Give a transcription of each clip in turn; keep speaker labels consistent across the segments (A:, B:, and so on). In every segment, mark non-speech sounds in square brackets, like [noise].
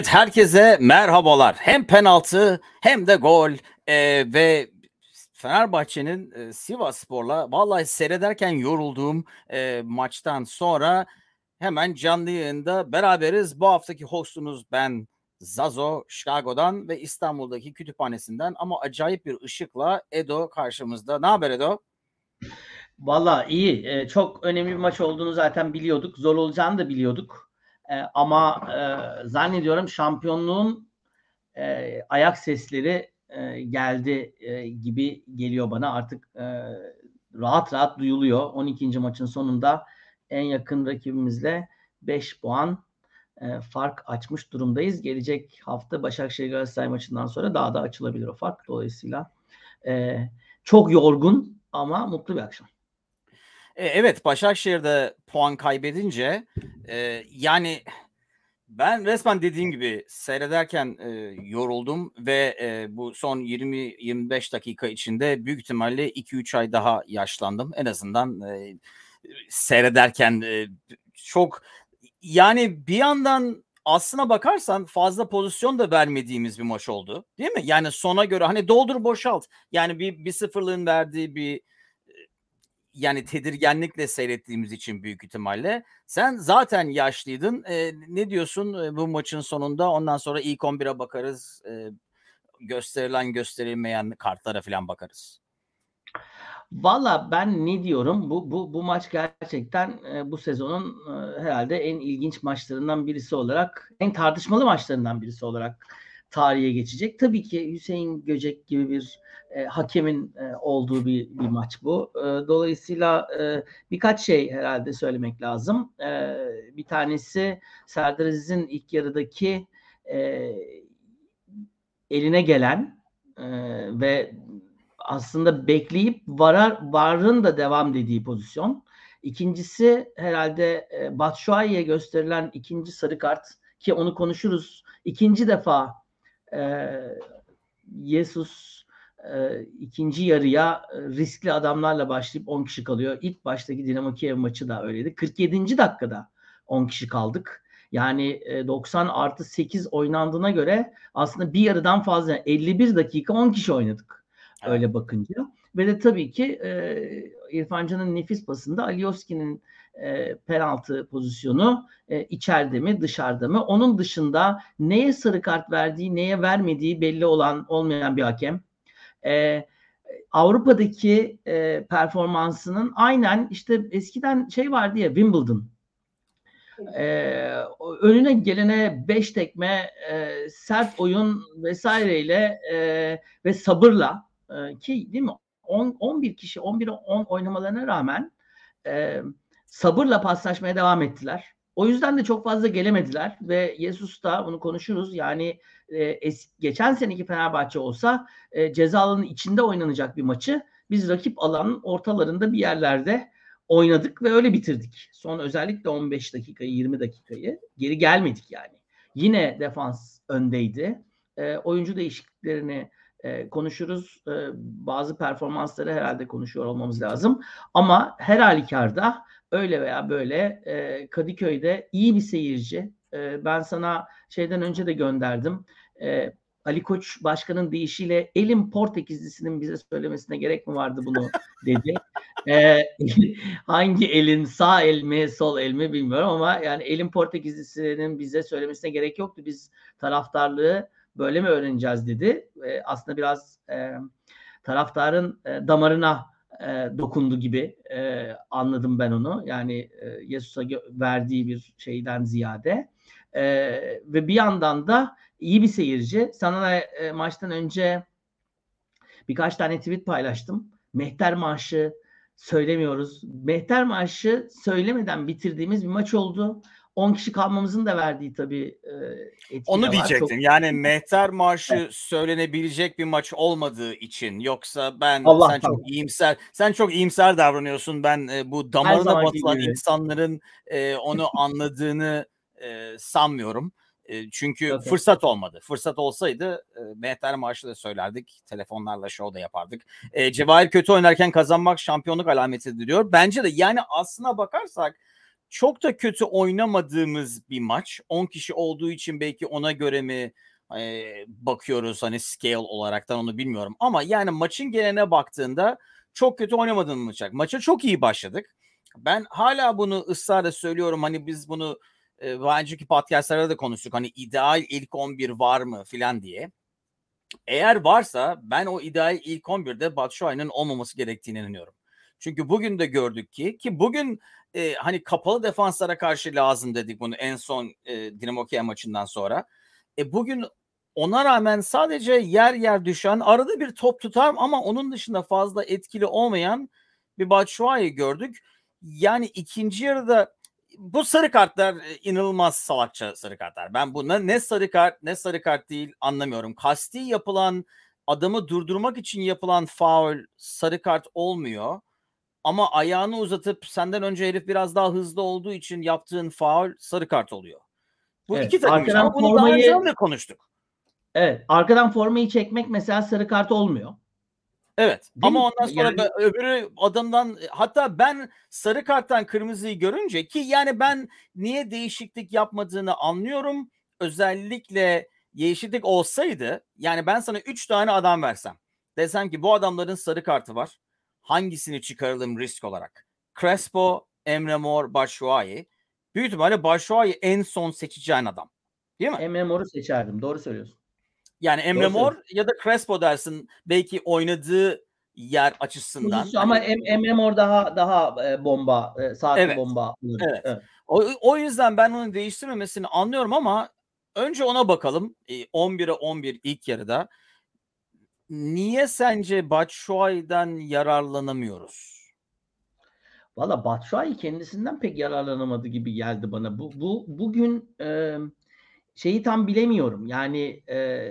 A: Evet herkese merhabalar. Hem penaltı hem de gol ee, ve Fenerbahçe'nin e, Sivas Spor'la vallahi seyrederken yorulduğum e, maçtan sonra hemen canlı yayında beraberiz. Bu haftaki hostunuz ben Zazo Chicago'dan ve İstanbul'daki kütüphanesinden ama acayip bir ışıkla Edo karşımızda. Ne haber Edo?
B: Valla iyi. Ee, çok önemli bir maç olduğunu zaten biliyorduk. Zor olacağını da biliyorduk. Ee, ama e, zannediyorum şampiyonluğun e, ayak sesleri e, geldi e, gibi geliyor bana. Artık e, rahat rahat duyuluyor. 12. maçın sonunda en yakın rakibimizle 5 puan e, fark açmış durumdayız. Gelecek hafta Başakşehir Galatasaray maçından sonra daha da açılabilir o fark. Dolayısıyla e, çok yorgun ama mutlu bir akşam.
A: E, evet Başakşehir'de puan kaybedince e, yani ben resmen dediğim gibi seyrederken e, yoruldum ve e, bu son 20-25 dakika içinde büyük ihtimalle 2-3 ay daha yaşlandım. En azından e, seyrederken e, çok yani bir yandan aslına bakarsan fazla pozisyon da vermediğimiz bir maç oldu. Değil mi? Yani sona göre hani doldur boşalt. Yani bir bir sıfırlığın verdiği bir yani tedirgenlikle seyrettiğimiz için büyük ihtimalle. Sen zaten yaşlıydın. E, ne diyorsun bu maçın sonunda? Ondan sonra ilk 11'e bakarız. E, gösterilen gösterilmeyen kartlara falan bakarız.
B: Valla ben ne diyorum? Bu bu bu maç gerçekten e, bu sezonun e, herhalde en ilginç maçlarından birisi olarak, en tartışmalı maçlarından birisi olarak tarihe geçecek. Tabii ki Hüseyin Göcek gibi bir e, hakemin e, olduğu bir, bir maç bu. E, dolayısıyla e, birkaç şey herhalde söylemek lazım. E, bir tanesi Serdar Aziz'in ilk yarıdaki e, eline gelen e, ve aslında bekleyip varar, varın da devam dediği pozisyon. İkincisi herhalde e, Batshuayi'ye gösterilen ikinci sarı kart ki onu konuşuruz. İkinci defa e, Jesus e, ikinci yarıya e, riskli adamlarla başlayıp 10 kişi kalıyor. İlk baştaki Dinamo Kiev maçı da öyleydi. 47. dakikada 10 kişi kaldık. Yani 90 e, artı 8 oynandığına göre aslında bir yarıdan fazla 51 dakika 10 kişi oynadık. Öyle bakınca. Ve de tabii ki e, İrfan Can'ın nefis pasında Alioski'nin e, penaltı pozisyonu e, içeride mi dışarıda mı? Onun dışında neye sarı kart verdiği neye vermediği belli olan olmayan bir hakem. E, Avrupa'daki e, performansının aynen işte eskiden şey vardı ya Wimbledon. Ee, önüne gelene beş tekme, e, sert oyun vesaireyle e, ve sabırla e, ki değil mi 10 11 kişi 11 10 oynamalarına rağmen e, sabırla paslaşmaya devam ettiler. O yüzden de çok fazla gelemediler ve Jesus da bunu konuşuruz. Yani e, es, geçen seneki Fenerbahçe olsa e, ceza içinde oynanacak bir maçı biz rakip alanın ortalarında bir yerlerde oynadık ve öyle bitirdik. Son özellikle 15 dakikayı 20 dakikayı geri gelmedik yani. Yine defans öndeydi. E, oyuncu değişikliklerini e, konuşuruz. E, bazı performansları herhalde konuşuyor olmamız lazım. Ama her halükarda öyle veya böyle e, Kadıköy'de iyi bir seyirci. E, ben sana şeyden önce de gönderdim. E, Ali Koç başkanın deyişiyle elin Portekizlisinin bize söylemesine gerek mi vardı bunu [laughs] dedi. [laughs] hangi elin sağ el mi sol el mi bilmiyorum ama yani elin Portekizlisinin bize söylemesine gerek yoktu. Biz taraftarlığı böyle mi öğreneceğiz dedi. E, aslında biraz e, taraftarın e, damarına e, dokundu gibi e, anladım ben onu. Yani e, Yesus'a verdiği bir şeyden ziyade. E, ve bir yandan da iyi bir seyirci. Sana e, maçtan önce birkaç tane tweet paylaştım. Mehter Marşı söylemiyoruz. Mehter Marşı söylemeden bitirdiğimiz bir maç oldu. 10 kişi kalmamızın da verdiği tabii
A: e, Onu diyecektim. Çok... Yani Mehter Marşı evet. söylenebilecek bir maç olmadığı için yoksa ben Allah sen Allah. çok iyimser sen çok iyimser davranıyorsun. Ben e, bu damarına batılan gibi. insanların e, onu [laughs] anladığını e, sanmıyorum. E, çünkü evet. fırsat olmadı. Fırsat olsaydı e, Mehter Marşı da söylerdik. Telefonlarla show da yapardık. E, Cevahir kötü oynarken kazanmak şampiyonluk alametidir diyor. Bence de yani aslına bakarsak çok da kötü oynamadığımız bir maç. 10 kişi olduğu için belki ona göre mi e, bakıyoruz hani scale olaraktan onu bilmiyorum. Ama yani maçın geneline baktığında çok kötü oynamadığını maça. Maça çok iyi başladık. Ben hala bunu ısrarla söylüyorum. Hani biz bunu e, önceki podcastlarda da konuştuk. Hani ideal ilk 11 var mı filan diye. Eğer varsa ben o ideal ilk 11'de Batshuayi'nin olmaması gerektiğini inanıyorum. Çünkü bugün de gördük ki ki bugün e, hani kapalı defanslara karşı lazım dedik bunu en son e, Dinamo Kiev maçından sonra. E, bugün ona rağmen sadece yer yer düşen arada bir top tutar ama onun dışında fazla etkili olmayan bir Batshuayi gördük. Yani ikinci yarıda bu sarı kartlar inanılmaz salakça sarı kartlar. Ben buna ne sarı kart ne sarı kart değil anlamıyorum. Kasti yapılan adamı durdurmak için yapılan faul sarı kart olmuyor. Ama ayağını uzatıp senden önce herif biraz daha hızlı olduğu için yaptığın faul sarı kart oluyor. Bu evet, iki takım ama bunu formayı, daha önce de konuştuk.
B: Evet. Arkadan formayı çekmek mesela sarı kart olmuyor.
A: Evet Değil ama mi? ondan sonra yani... öbürü adamdan hatta ben sarı karttan kırmızıyı görünce ki yani ben niye değişiklik yapmadığını anlıyorum. Özellikle değişiklik olsaydı yani ben sana 3 tane adam versem desem ki bu adamların sarı kartı var. Hangisini çıkaralım risk olarak? Crespo, Emre Mor, Batshuayi. Büyük ihtimalle Batshuayi en son seçeceğin adam. Değil mi?
B: Emre Mor'u seçerdim. Doğru söylüyorsun.
A: Yani Emre Doğru Mor ya da Crespo dersin belki oynadığı yer açısından.
B: Ama em, Emre Mor daha daha e, bomba, e, evet, bomba.
A: Evet. evet. O, o yüzden ben onu değiştirmemesini anlıyorum ama önce ona bakalım. E, 11'e 11 ilk yarıda. Niye sence Batshuayi'den yararlanamıyoruz?
B: Valla Batshuayi kendisinden pek yararlanamadı gibi geldi bana. Bu, bu bugün e, şeyi tam bilemiyorum. Yani e,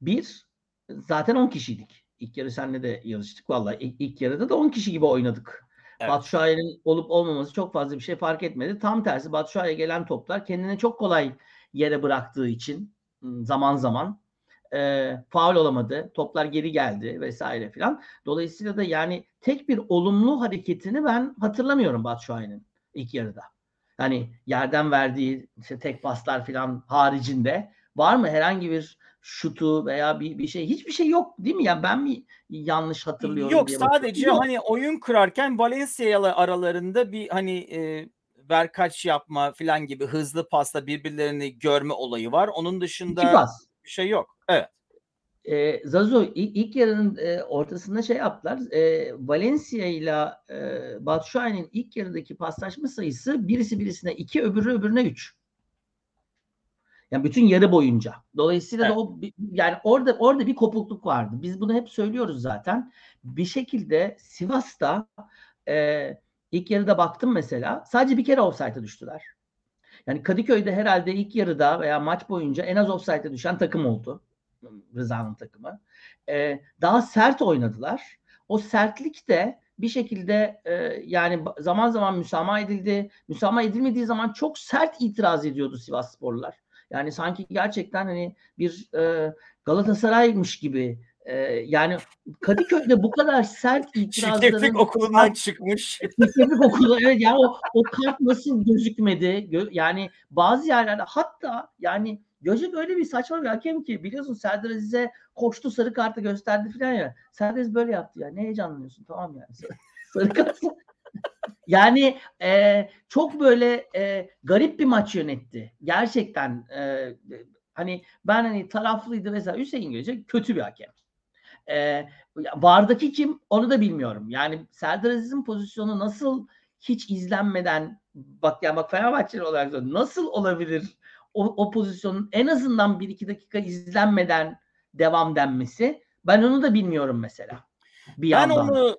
B: bir zaten 10 kişiydik. İlk yarı senle de yarıştık. Valla ilk, ilk yarıda da 10 kişi gibi oynadık. Evet. Batshuayi'nin olup olmaması çok fazla bir şey fark etmedi. Tam tersi Batshuayi'ye gelen toplar kendine çok kolay yere bıraktığı için zaman zaman e, faul olamadı. Toplar geri geldi vesaire filan. Dolayısıyla da yani tek bir olumlu hareketini ben hatırlamıyorum Batshuayi'nin ilk yarıda. Hani yerden verdiği işte tek paslar filan haricinde var mı herhangi bir şutu veya bir, bir şey hiçbir şey yok değil mi? Yani ben mi yanlış hatırlıyorum
A: Yok diye sadece yok. hani oyun kurarken Valencia aralarında bir hani e, verkaç yapma filan gibi hızlı pasta birbirlerini görme olayı var. Onun dışında bir şey yok. Evet.
B: E, Zazo ilk, ilk yarının e, ortasında şey yaptılar. E, Valencia ile e, Batshuayi'nin ilk yarıdaki paslaşma sayısı birisi birisine iki öbürü öbürüne üç. Yani bütün yarı boyunca. Dolayısıyla evet. da o yani orada orada bir kopukluk vardı. Biz bunu hep söylüyoruz zaten. Bir şekilde Sivas'ta e, ilk yarıda baktım mesela sadece bir kere offside'a düştüler. Yani Kadıköy'de herhalde ilk yarıda veya maç boyunca en az offside'a düşen takım oldu. Rıza'nın takımı. E, daha sert oynadılar. O sertlik de bir şekilde e, yani zaman zaman müsamaha edildi. Müsamaha edilmediği zaman çok sert itiraz ediyordu Sivas Sporlular. Yani sanki gerçekten hani bir e, Galatasaray'mış gibi e, yani Kadıköy'de bu kadar sert [laughs] itirazların
A: Şirketlik okulundan çıkmış.
B: Şirketlik okulu evet yani o, o kart nasıl gözükmedi? Yani bazı yerlerde hatta yani Göcek öyle bir saçma bir hakem ki biliyorsun Serdar Aziz'e koştu sarı kartı gösterdi falan ya. Serdar Aziz böyle yaptı ya. Ne heyecanlanıyorsun tamam yani. sarı [laughs] kart. [laughs] yani e, çok böyle e, garip bir maç yönetti. Gerçekten e, hani ben hani taraflıydı mesela Hüseyin Göcek kötü bir hakem. E, vardaki kim onu da bilmiyorum. Yani Serdar Aziz'in pozisyonu nasıl hiç izlenmeden bak ya bak Fenerbahçeli olarak nasıl olabilir o, o pozisyonun en azından 1-2 dakika izlenmeden devam denmesi. Ben onu da bilmiyorum mesela.
A: Bir ben yandan. onu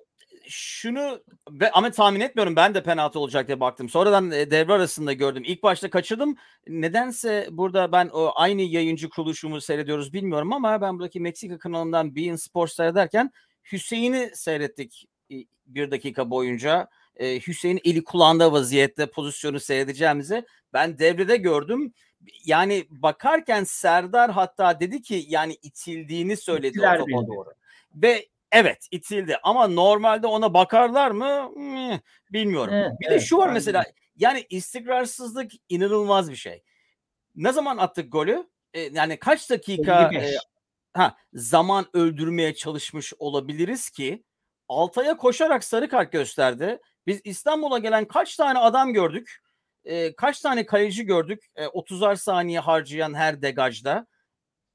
A: şunu ve ama tahmin etmiyorum ben de penaltı olacak diye baktım. Sonradan e, devre arasında gördüm. İlk başta kaçırdım. Nedense burada ben o aynı yayıncı kuruluşumu seyrediyoruz bilmiyorum ama ben buradaki Meksika kanalından Bein Sports seyrederken Hüseyin'i seyrettik bir dakika boyunca. Ee, Hüseyin eli kulağında vaziyette pozisyonu seyredeceğimizi ben devrede gördüm yani bakarken Serdar hatta dedi ki yani itildiğini söyledi İtiler o topa doğru. Ve Evet itildi ama normalde ona bakarlar mı? Bilmiyorum.
B: Evet,
A: bir de
B: evet,
A: şu var mesela yani istikrarsızlık inanılmaz bir şey. Ne zaman attık golü? E, yani kaç dakika e,
B: 55.
A: ha, zaman öldürmeye çalışmış olabiliriz ki Altay'a koşarak sarı kart gösterdi. Biz İstanbul'a gelen kaç tane adam gördük? E, kaç tane kaleci gördük? E, 30'ar saniye harcayan her degajda.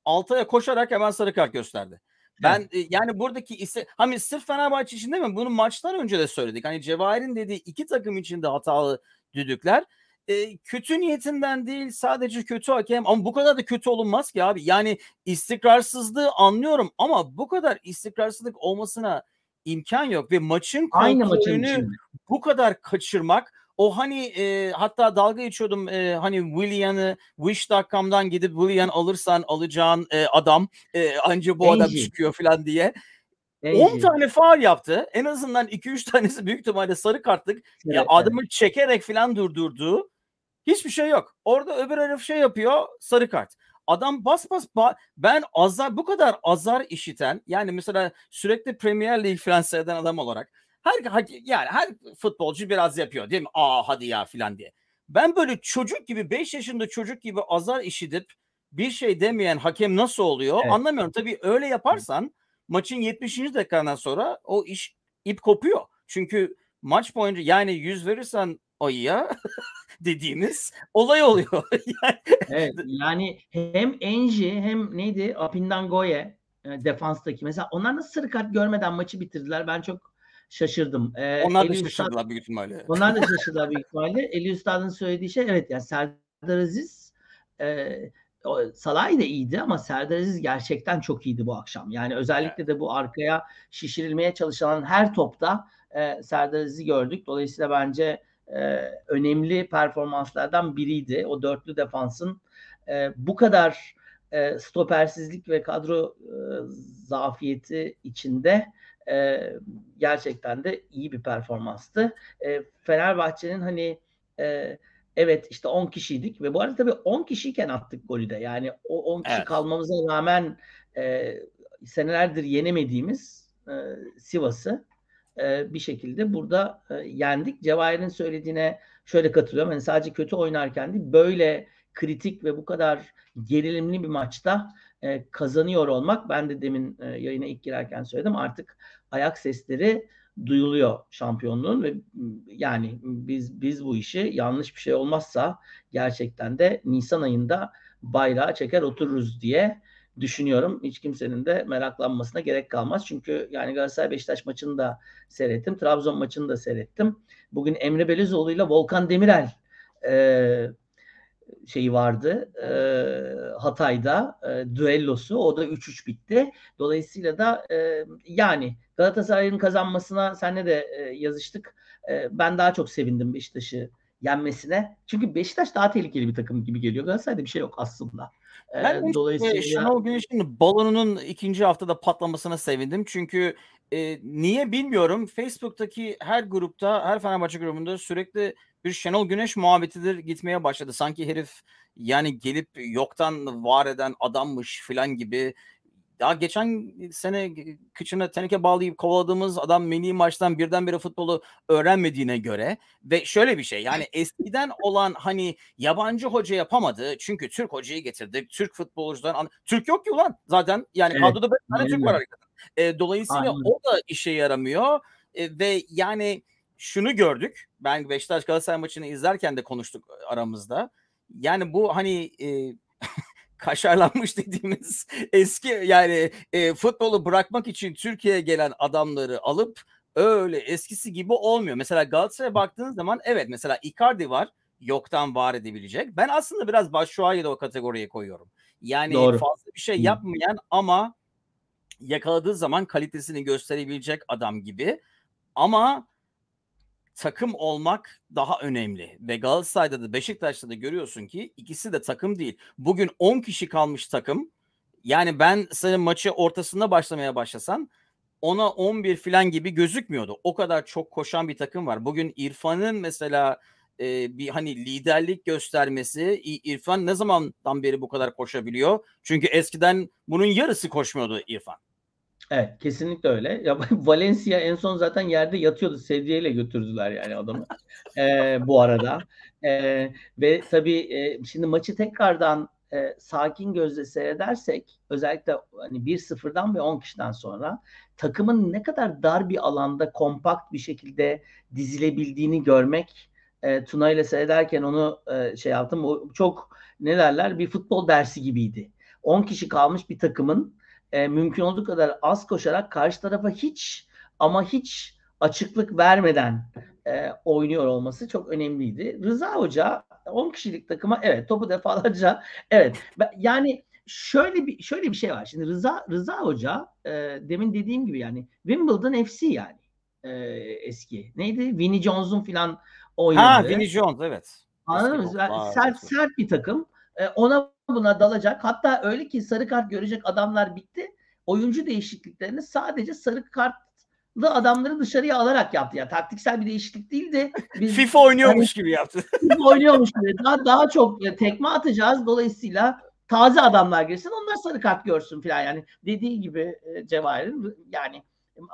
A: Altay'a koşarak hemen sarı kart gösterdi. Ben e, yani buradaki ise hani sırf Fenerbahçe için değil mi? Bunu maçtan önce de söyledik. Hani Cevahir'in dediği iki takım için de hatalı düdükler. E, kötü niyetinden değil sadece kötü hakem ama bu kadar da kötü olunmaz ki abi. Yani istikrarsızlığı anlıyorum ama bu kadar istikrarsızlık olmasına imkan yok ve maçın
B: Aynı maçın
A: kontrolünü
B: içinde.
A: bu kadar kaçırmak o hani e, hatta dalga geçiyordum e, hani Willian'ı Wish.com'dan gidip Willian alırsan alacağın e, adam e, anca bu adam çıkıyor falan diye. 10
B: Enji.
A: tane faal yaptı. En azından 2-3 tanesi büyük ihtimalle sarı kartlık. Ya
B: Evet, evet.
A: adamı çekerek falan durdurduğu hiçbir şey yok. Orada öbür herif şey yapıyor sarı kart. Adam bas bas ba- ben azar bu kadar azar işiten yani mesela sürekli Premier League falan seyreden adam olarak her yani her futbolcu biraz yapıyor değil mi? Aa hadi ya falan diye. Ben böyle çocuk gibi 5 yaşında çocuk gibi azar işitip bir şey demeyen hakem nasıl oluyor
B: Evet.
A: anlamıyorum. Tabii öyle yaparsan maçın 70. dakikadan sonra o iş ip kopuyor. Çünkü maç boyunca yani yüz verirsen ayıya [laughs] dediğimiz olay oluyor. [laughs] yani,
B: Evet yani hem Enji hem neydi Apindangoye e, defanstaki mesela onlar nasıl sarı kart görmeden maçı bitirdiler ben çok şaşırdım. Ee,
A: onlar da
B: Üstad-
A: şaşırdılar büyük ihtimalle.
B: Onlar da [laughs] şaşırdılar büyük ihtimalle. Eli Üstad'ın söylediği şey evet yani Serdar Aziz e, Salay da iyiydi ama Serdar Aziz gerçekten çok iyiydi bu akşam. Yani özellikle de bu arkaya şişirilmeye çalışılan her topta e, Serdar Aziz'i gördük. Dolayısıyla bence e, önemli performanslardan biriydi. O dörtlü defansın e, bu kadar e, stopersizlik ve kadro e, zafiyeti içinde e, gerçekten de iyi bir performanstı. E, Fenerbahçe'nin hani e, evet işte 10 kişiydik ve bu arada tabii 10 kişiyken attık golü de. Yani o 10 kişi
A: Evet.
B: kalmamıza rağmen e, senelerdir yenemediğimiz e, Sivas'ı e, bir şekilde burada e, yendik. Cevahir'in söylediğine şöyle katılıyorum. Hani sadece kötü oynarken değil böyle kritik ve bu kadar gerilimli bir maçta e, kazanıyor olmak ben de demin e, yayına ilk girerken söyledim artık ayak sesleri duyuluyor şampiyonluğun ve yani biz biz bu işi yanlış bir şey olmazsa gerçekten de Nisan ayında bayrağı çeker otururuz diye düşünüyorum. Hiç kimsenin de meraklanmasına gerek kalmaz. Çünkü yani Galatasaray Beşiktaş maçını da seyrettim. Trabzon maçını da seyrettim. Bugün Emre Belözoğlu ile Volkan Demirel e, şeyi vardı e, Hatay'da e, düellosu o da 3-3 bitti. Dolayısıyla da e, yani Galatasaray'ın kazanmasına senle de e, yazıştık. E, ben daha çok sevindim Beşiktaş'ı yenmesine. Çünkü Beşiktaş daha tehlikeli bir takım gibi geliyor. Galatasaray'da bir şey yok aslında. E,
A: Ben
B: dolayısıyla
A: Şenol Güneş'in balonunun ikinci haftada patlamasına sevindim. Çünkü e, niye bilmiyorum. Facebook'taki her grupta, her Fenerbahçe grubunda sürekli bir Şenol Güneş muhabbetidir gitmeye başladı. Sanki herif yani gelip yoktan var eden adammış filan gibi. Ya geçen sene kıçına teneke bağlayıp kovaladığımız adam milli maçtan birdenbire futbolu öğrenmediğine göre ve şöyle bir şey yani eskiden olan hani yabancı hoca yapamadı çünkü Türk hocayı getirdik. Türk futbolcudan Türk yok ki ulan zaten yani
B: Evet,
A: kadroda beş tane
B: aynen
A: Türk var. E, dolayısıyla
B: Aynen.
A: o da işe yaramıyor E, ve yani şunu gördük. Ben Beşiktaş Galatasaray maçını izlerken de konuştuk aramızda. Yani bu hani e, [laughs] kaşarlanmış dediğimiz eski yani e, futbolu bırakmak için Türkiye'ye gelen adamları alıp öyle eskisi gibi olmuyor. Mesela Galatasaray'a baktığınız zaman evet mesela Icardi var yoktan var edebilecek. Ben aslında biraz Başşuay'ı da o kategoriye koyuyorum. Yani
B: Doğru.
A: fazla bir şey yapmayan ama yakaladığı zaman kalitesini gösterebilecek adam gibi. Ama takım olmak daha önemli. Ve Galatasaray'da da Beşiktaş'ta da görüyorsun ki ikisi de takım değil. Bugün 10 kişi kalmış takım. Yani ben senin maçı ortasında başlamaya başlasan ona 11 falan gibi gözükmüyordu. O kadar çok koşan bir takım var. Bugün İrfan'ın mesela e, bir hani liderlik göstermesi İrfan ne zamandan beri bu kadar koşabiliyor? Çünkü eskiden bunun yarısı koşmuyordu İrfan.
B: Evet kesinlikle öyle. Ya [laughs] Valencia en son zaten yerde yatıyordu. Sedyeyle götürdüler yani adamı. ee, bu arada. Ee, ve tabii e, şimdi maçı tekrardan e, sakin gözle seyredersek özellikle hani 1-0'dan ve 10 kişiden sonra takımın ne kadar dar bir alanda kompakt bir şekilde dizilebildiğini görmek e, Tuna ile seyrederken onu e, şey yaptım. O çok ne derler bir futbol dersi gibiydi. 10 kişi kalmış bir takımın e, mümkün olduğu kadar az koşarak karşı tarafa hiç ama hiç açıklık vermeden e, oynuyor olması çok önemliydi. Rıza Hoca 10 kişilik takıma evet topu defalarca [laughs] evet yani şöyle bir şöyle bir şey var. Şimdi Rıza Rıza Hoca e, demin dediğim gibi yani Wimbledon FC yani e, eski. Neydi? Winnie Jones'un filan oynadı.
A: Ha Winnie Jones evet.
B: Anladın mı? Sert, sert bir takım. E, ona buna dalacak. Hatta öyle ki sarı kart görecek adamlar bitti. Oyuncu değişikliklerini sadece sarı kartlı adamları dışarıya alarak yaptı. Yani taktiksel bir değişiklik değil de
A: biz FIFA oynuyormuş yani, gibi yaptı. [laughs]
B: FIFA oynuyormuş gibi. Daha daha çok e, tekme atacağız. Dolayısıyla taze adamlar girsin. Onlar sarı kart görsün falan. Yani dediği gibi e, Cevahir'in yani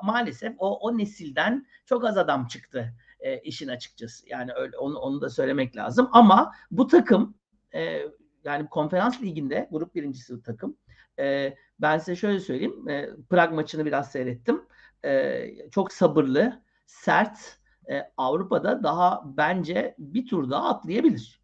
B: maalesef o o nesilden çok az adam çıktı e, işin açıkçası. Yani öyle onu onu da söylemek lazım. Ama bu takım e, yani konferans liginde grup birincisi takım. E, ben size şöyle söyleyeyim. E, Prag maçını biraz seyrettim. E, çok sabırlı, sert. E, Avrupa'da daha bence bir tur daha atlayabilir.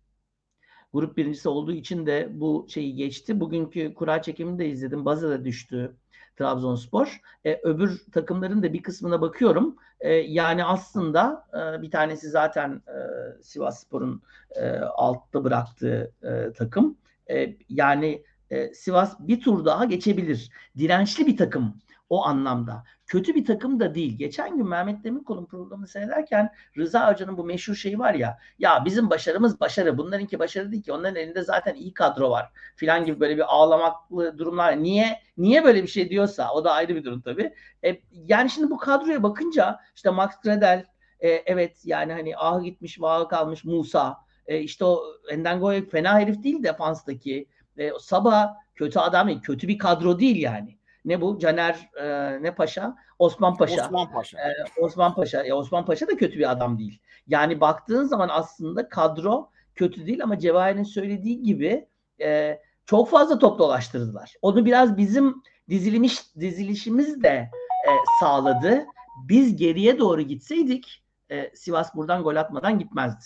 B: Grup birincisi olduğu için de bu şeyi geçti. Bugünkü kura çekimini de izledim. Bazel'e düştü Trabzonspor. E, öbür takımların da bir kısmına bakıyorum. E, yani aslında e, bir tanesi zaten e, Sivasspor'un e, altta bıraktığı e, takım. E, yani e, Sivas bir tur daha geçebilir. Dirençli bir takım o anlamda. Kötü bir takım da değil. Geçen gün Mehmet Demirkol'un programını seyrederken Rıza Hoca'nın bu meşhur şeyi var ya ya bizim başarımız başarı. Bunlarınki başarı değil ki. Onların elinde zaten iyi kadro var. Filan gibi böyle bir ağlamaklı durumlar. Niye niye böyle bir şey diyorsa o da ayrı bir durum tabii. E, yani şimdi bu kadroya bakınca işte Max Gradel e, evet yani hani ah gitmiş vah kalmış Musa e, işte o Endengoy fena herif değil defanstaki. E, Sabah kötü adam değil. Kötü bir kadro değil yani. Ne bu? Caner e, ne Paşa? Osman Paşa.
A: Osman Paşa.
B: E, Osman Paşa. Ya Osman Paşa da kötü bir adam değil. Yani baktığın zaman aslında kadro kötü değil ama Cevahir'in söylediği gibi e, çok fazla top dolaştırdılar. Onu biraz bizim dizilmiş dizilişimiz de e, sağladı. Biz geriye doğru gitseydik e, Sivas buradan gol atmadan gitmezdi.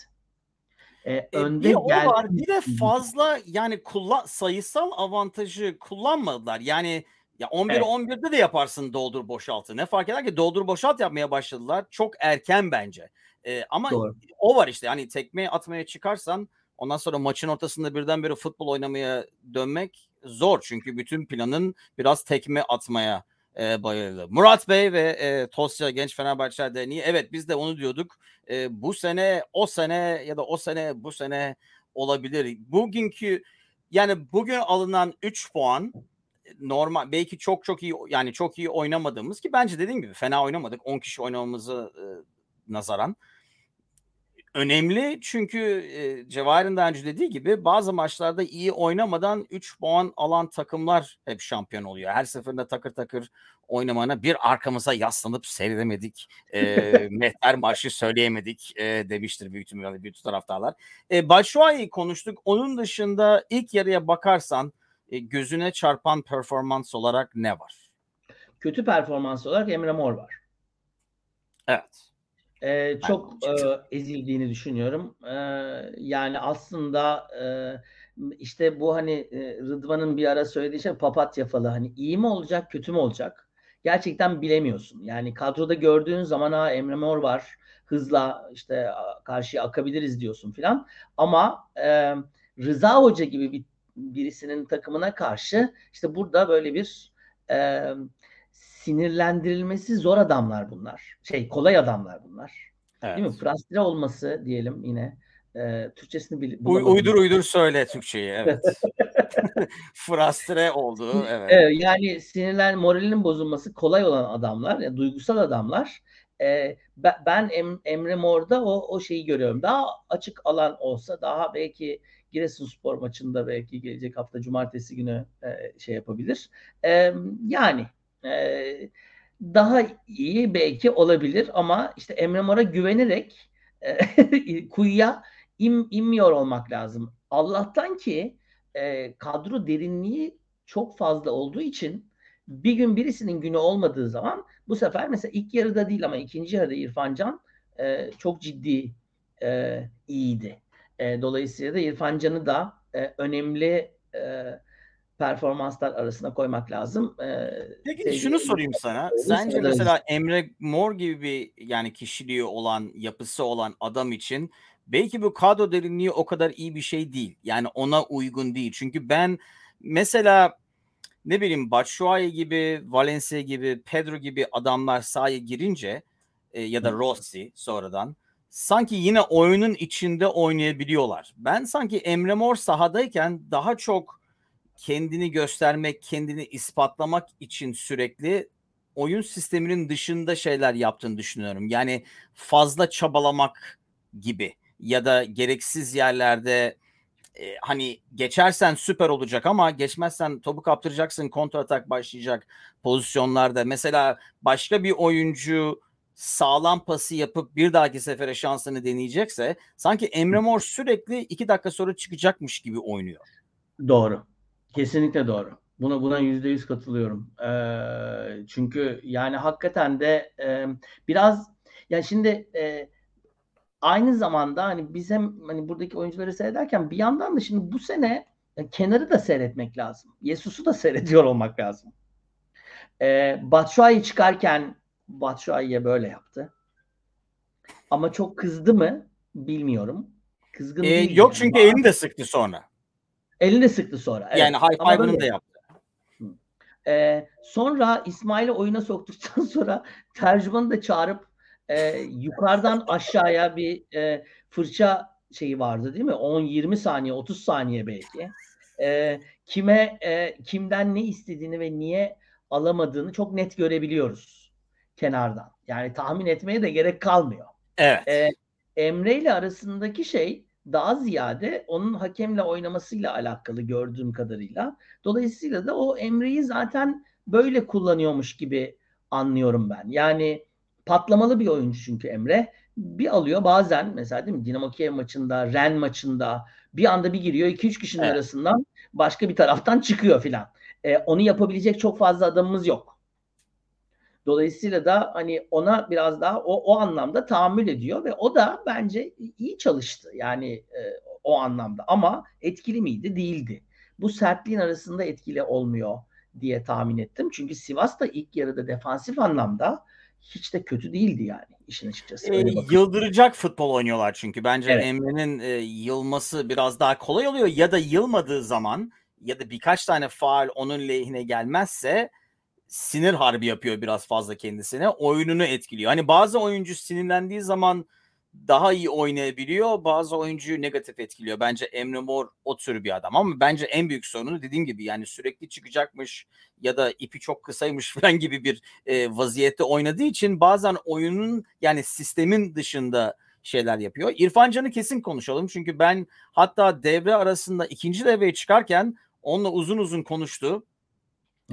A: E, önde bir gel- var. Bir de fazla yani kullan sayısal avantajı kullanmadılar. Yani ya 11 evet. 11'de de yaparsın doldur boşaltı. Ne fark eder ki doldur boşalt yapmaya başladılar. Çok erken bence. Ee, ama Doğru. o var işte. Hani tekme atmaya çıkarsan ondan sonra maçın ortasında birdenbire futbol oynamaya dönmek zor. Çünkü bütün planın biraz tekme atmaya e, bayıldı. Murat Bey ve e, Tosya Genç Fenerbahçe Derneği evet biz de onu diyorduk. E, bu sene o sene ya da o sene bu sene olabilir. Bugünkü yani bugün alınan 3 puan normal belki çok çok iyi yani çok iyi oynamadığımız ki bence dediğim gibi fena oynamadık 10 kişi oynamamızı e, nazaran önemli çünkü e, Cevahir'in daha önce dediği gibi bazı maçlarda iyi oynamadan 3 puan alan takımlar hep şampiyon oluyor. Her seferinde takır takır oynamana bir arkamıza yaslanıp seyredemedik. E, [laughs] Mehter marşı söyleyemedik e, demiştir büyük ihtimalle bütün taraftarlar. E, Başuay'ı konuştuk. Onun dışında ilk yarıya bakarsan e, gözüne çarpan performans olarak ne var?
B: Kötü performans olarak Emre Mor var.
A: Evet.
B: Ee, çok e, ezildiğini düşünüyorum. Ee, yani aslında e, işte bu hani e, Rıdvan'ın bir ara söylediği şey papatya falı hani iyi mi olacak kötü mü olacak? Gerçekten bilemiyorsun. Yani kadroda gördüğün zaman ha Emre Mor var hızla işte karşıya akabiliriz diyorsun filan. Ama e, Rıza Hoca gibi bir birisinin takımına karşı işte burada böyle bir e, sinirlendirilmesi zor adamlar bunlar. Şey kolay adamlar bunlar. Evet. Değil mi? Frustre olması diyelim yine. E, Türkçesini bil,
A: Uy, uydur uydur söyle Türkçeyi evet. [laughs] Frustre oldu evet.
B: evet. Yani sinirlen moralinin bozulması kolay olan adamlar, yani duygusal adamlar. E, ben em, Emre Mor'da o o şeyi görüyorum. Daha açık alan olsa daha belki Giresunspor maçında belki gelecek hafta cumartesi günü e, şey yapabilir. E, yani e, daha iyi belki olabilir ama işte Emre Mor'a güvenerek e, [laughs] kuyuya in, inmiyor olmak lazım. Allah'tan ki e, kadro derinliği çok fazla olduğu için bir gün birisinin günü olmadığı zaman bu sefer mesela ilk yarıda değil ama ikinci yarıda İrfan Can e, çok ciddi e, iyiydi. E, dolayısıyla da İrfan Can'ı da e, önemli e, performanslar arasına koymak lazım. E,
A: Peki şunu sorayım sana. Sence mesela Emre Mor gibi bir yani kişiliği olan, yapısı olan adam için belki bu kadro derinliği o kadar iyi bir şey değil. Yani ona uygun değil. Çünkü ben mesela ne bileyim Batshuayi gibi, Valencia gibi, Pedro gibi adamlar sahaya girince e, ya da Rossi sonradan sanki yine oyunun içinde oynayabiliyorlar. Ben sanki Emre Mor sahadayken daha çok kendini göstermek, kendini ispatlamak için sürekli oyun sisteminin dışında şeyler yaptığını düşünüyorum. Yani fazla çabalamak gibi ya da gereksiz yerlerde e, hani geçersen süper olacak ama geçmezsen topu kaptıracaksın kontra atak başlayacak pozisyonlarda. Mesela başka bir oyuncu sağlam pası yapıp bir dahaki sefere şansını deneyecekse sanki Emre Mor sürekli iki dakika sonra çıkacakmış gibi oynuyor.
B: Doğru. Kesinlikle doğru. Buna buna yüzde yüz katılıyorum. Ee, çünkü yani hakikaten de e, biraz ya şimdi e, aynı zamanda hani biz hem hani buradaki oyuncuları seyrederken bir yandan da şimdi bu sene e, kenarı da seyretmek lazım. Yesus'u da [laughs] seyrediyor olmak lazım. Ee, Batshuayi çıkarken Batshuayi'ye böyle yaptı. Ama çok kızdı mı bilmiyorum.
A: Kızgın ee, değil. Yok çünkü ama. elini de sıktı sonra.
B: Elini de sıktı sonra.
A: Evet. Yani high five'ını da yaptı.
B: Ee, sonra İsmail'i oyuna soktuktan [laughs] sonra tercümanı da çağırıp e, yukarıdan aşağıya bir e, fırça şeyi vardı değil mi? 10-20 saniye, 30 saniye belki. E, kime e, kimden ne istediğini ve niye alamadığını çok net görebiliyoruz kenardan. Yani tahmin etmeye de gerek kalmıyor.
A: Evet.
B: E, Emre ile arasındaki şey daha ziyade onun hakemle oynamasıyla alakalı gördüğüm kadarıyla. Dolayısıyla da o Emre'yi zaten böyle kullanıyormuş gibi anlıyorum ben. Yani patlamalı bir oyuncu çünkü Emre. Bir alıyor bazen mesela değil mi Dinamo Kiev maçında, Ren maçında bir anda bir giriyor 2-3 kişinin evet. arasından başka bir taraftan çıkıyor filan. Ee, onu yapabilecek çok fazla adamımız yok. Dolayısıyla da hani ona biraz daha o, o anlamda tahammül ediyor ve o da bence iyi çalıştı. Yani e, o anlamda ama etkili miydi? Değildi. Bu sertliğin arasında etkili olmuyor diye tahmin ettim. Çünkü Sivas da ilk yarıda defansif anlamda hiç de kötü değildi yani işin açıkçası.
A: E, yıldıracak futbol oynuyorlar çünkü. Bence evet. Emre'nin e, yılması biraz daha kolay oluyor ya da yılmadığı zaman ya da birkaç tane faal onun lehine gelmezse sinir harbi yapıyor biraz fazla kendisine. Oyununu etkiliyor. Hani bazı oyuncu sinirlendiği zaman daha iyi oynayabiliyor. Bazı oyuncuyu negatif etkiliyor. Bence Emre Mor o tür bir adam ama bence en büyük sorunu dediğim gibi yani sürekli çıkacakmış ya da ipi çok kısaymış [laughs] falan gibi bir e, vaziyette oynadığı için bazen oyunun yani sistemin dışında şeyler yapıyor. İrfan Can'ı kesin konuşalım çünkü ben hatta devre arasında ikinci devreye çıkarken onunla uzun uzun konuştu.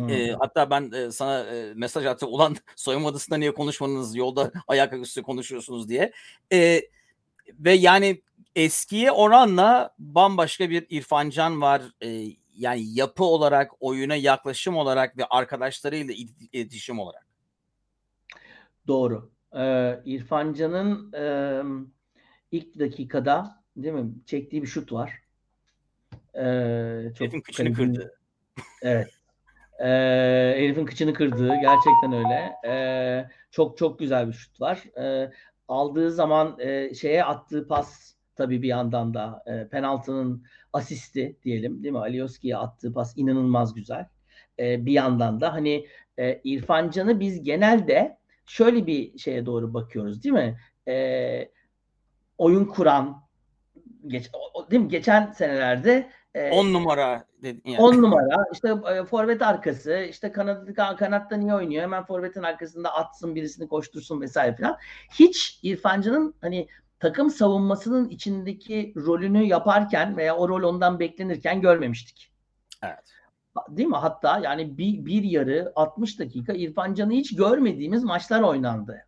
A: E, hatta ben e, sana e, mesaj attım. Ulan [laughs] soyunma odasında niye konuşmanız yolda ayak üstü konuşuyorsunuz diye. E, ve yani eskiye oranla bambaşka bir İrfancan var. E, yani yapı olarak, oyuna yaklaşım olarak ve arkadaşlarıyla iletişim olarak.
B: Doğru. Ee, İrfan Can'ın e, ilk dakikada değil mi çektiği bir şut var.
A: Ee, çok Herifin kıçını kırdı.
B: Evet. E, herifin kıçını kırdığı gerçekten öyle. E, çok çok güzel bir şut var. E, aldığı zaman e, şeye attığı pas tabii bir yandan da e, penaltının asisti diyelim değil mi? Alioski'ye attığı pas inanılmaz güzel. E, bir yandan da hani e, İrfan Can'ı biz genelde şöyle bir şeye doğru bakıyoruz değil mi? E, oyun kuran geç, değil mi? geçen senelerde
A: 10 e, numara dedin
B: yani. 10 numara işte e, forvet arkası işte kanat, kanatta niye oynuyor hemen forvetin arkasında atsın birisini koştursun vesaire falan. Hiç İrfancı'nın hani takım savunmasının içindeki rolünü yaparken veya o rol ondan beklenirken görmemiştik.
A: Evet.
B: değil mi? Hatta yani bir, bir yarı 60 dakika İrfan Can'ı hiç görmediğimiz maçlar oynandı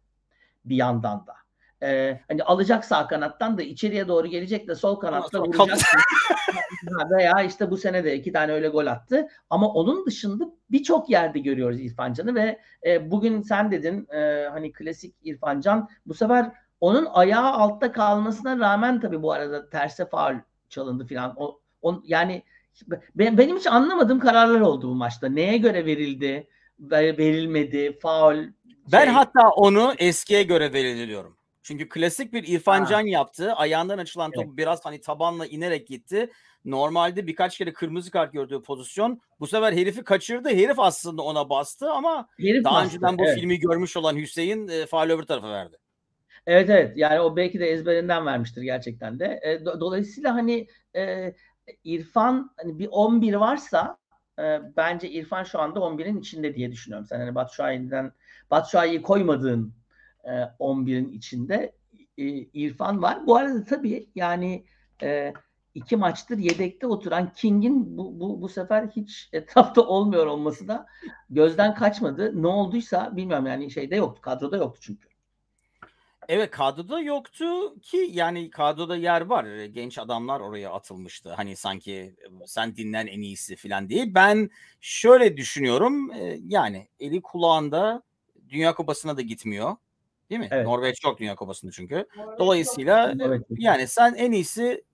B: bir yandan da. Ee, hani alacak sağ kanattan da içeriye doğru gelecek de sol kanatta vuracak. [laughs] veya işte bu sene de iki tane öyle gol attı. Ama onun dışında birçok yerde görüyoruz İrfan Can'ı ve e, bugün sen dedin e, hani klasik İrfan Can bu sefer onun ayağı altta kalmasına rağmen tabii bu arada terse faul çalındı filan. O, on, yani ben, benim hiç anlamadığım kararlar oldu bu maçta. Neye göre verildi, verilmedi, faul.
A: Ben şey... hatta onu eskiye göre verildi diyorum. Çünkü klasik bir İrfan Can yaptı. Ayağından açılan top evet. biraz hani tabanla inerek gitti. Normalde birkaç kere kırmızı kart gördüğü pozisyon. Bu sefer herifi kaçırdı. Herif aslında ona bastı ama Herif daha bastı, önceden bu evet. filmi görmüş olan Hüseyin e, faal öbür tarafa verdi.
B: Evet evet yani o belki de ezberinden vermiştir gerçekten de. E, do- dolayısıyla hani e, İrfan hani bir 11 varsa e, bence İrfan şu anda 11'in içinde diye düşünüyorum. Sen hani Batshuayi'den Batshuayi'yi koymadığın e, 11'in içinde e, İrfan var. Bu arada tabii yani e, iki maçtır yedekte oturan King'in bu, bu, bu sefer hiç [laughs] etrafta olmuyor olması da gözden kaçmadı. Ne olduysa bilmiyorum yani şeyde yoktu kadroda yoktu çünkü.
A: Evet kadroda yoktu ki yani kadroda yer var. Genç adamlar oraya atılmıştı. Hani sanki sen dinlen en iyisi falan diye. Ben şöyle düşünüyorum. Yani eli kulağında Dünya Kupası'na da gitmiyor. Değil mi? Evet. Norveç çok Dünya Kupası'nda çünkü. Dolayısıyla evet. yani sen en iyisi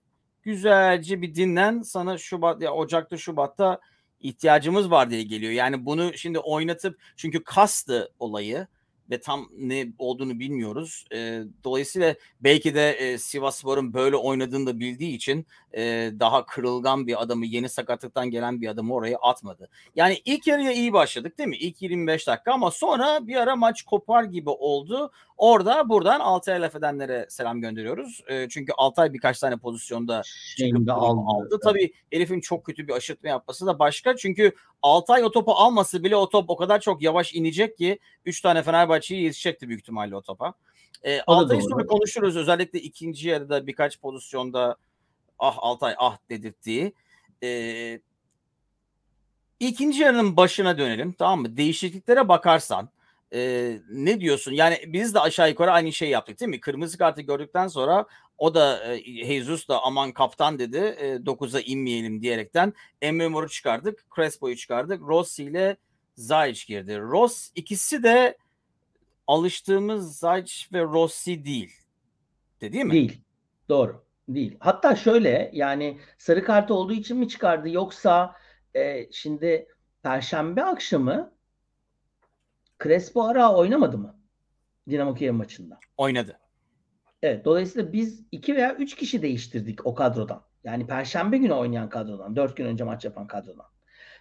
A: güzelce bir dinlen. Sana Şubat ya Ocak'ta Şubat'ta ihtiyacımız var diye geliyor. Yani bunu şimdi oynatıp çünkü kastı olayı ve tam ne olduğunu bilmiyoruz. E, dolayısıyla belki de e, Sivasspor'un böyle oynadığını da bildiği için e, daha kırılgan bir adamı yeni sakatlıktan gelen bir adamı oraya atmadı. Yani ilk yarıya iyi başladık değil mi? İlk 25 dakika ama sonra bir ara maç kopar gibi oldu. Orada buradan Altay'a laf edenlere selam gönderiyoruz. E, çünkü Altay birkaç tane pozisyonda çıkıp aldı. aldı. Tabii Elif'in çok kötü bir aşırtma yapması da başka. Çünkü Altay o topu alması bile o top o kadar çok yavaş inecek ki 3 tane Fenerbahçe'yi yetişecekti büyük ihtimalle o topa. E, Altay'ı sonra konuşuruz. Özellikle ikinci yarıda birkaç pozisyonda ah Altay ah dedirttiği. E, ikinci yarının başına dönelim tamam mı? Değişikliklere bakarsan e, ne diyorsun? Yani biz de aşağı yukarı aynı şey yaptık değil mi? Kırmızı kartı gördükten sonra o da e, Jesus da aman kaptan dedi. E, 9'a inmeyelim diyerekten Emre çıkardık. Crespo'yu çıkardık. Rossi ile Zayç girdi. Ross ikisi de alıştığımız Zayç ve Rossi değil. De, değil mi?
B: Değil. Doğru. Değil. Hatta şöyle yani sarı kart olduğu için mi çıkardı yoksa e, şimdi Perşembe akşamı Crespo ara oynamadı mı? Dinamo Kiev maçında.
A: Oynadı.
B: Evet. Dolayısıyla biz iki veya üç kişi değiştirdik o kadrodan. Yani Perşembe günü oynayan kadrodan. Dört gün önce maç yapan kadrodan.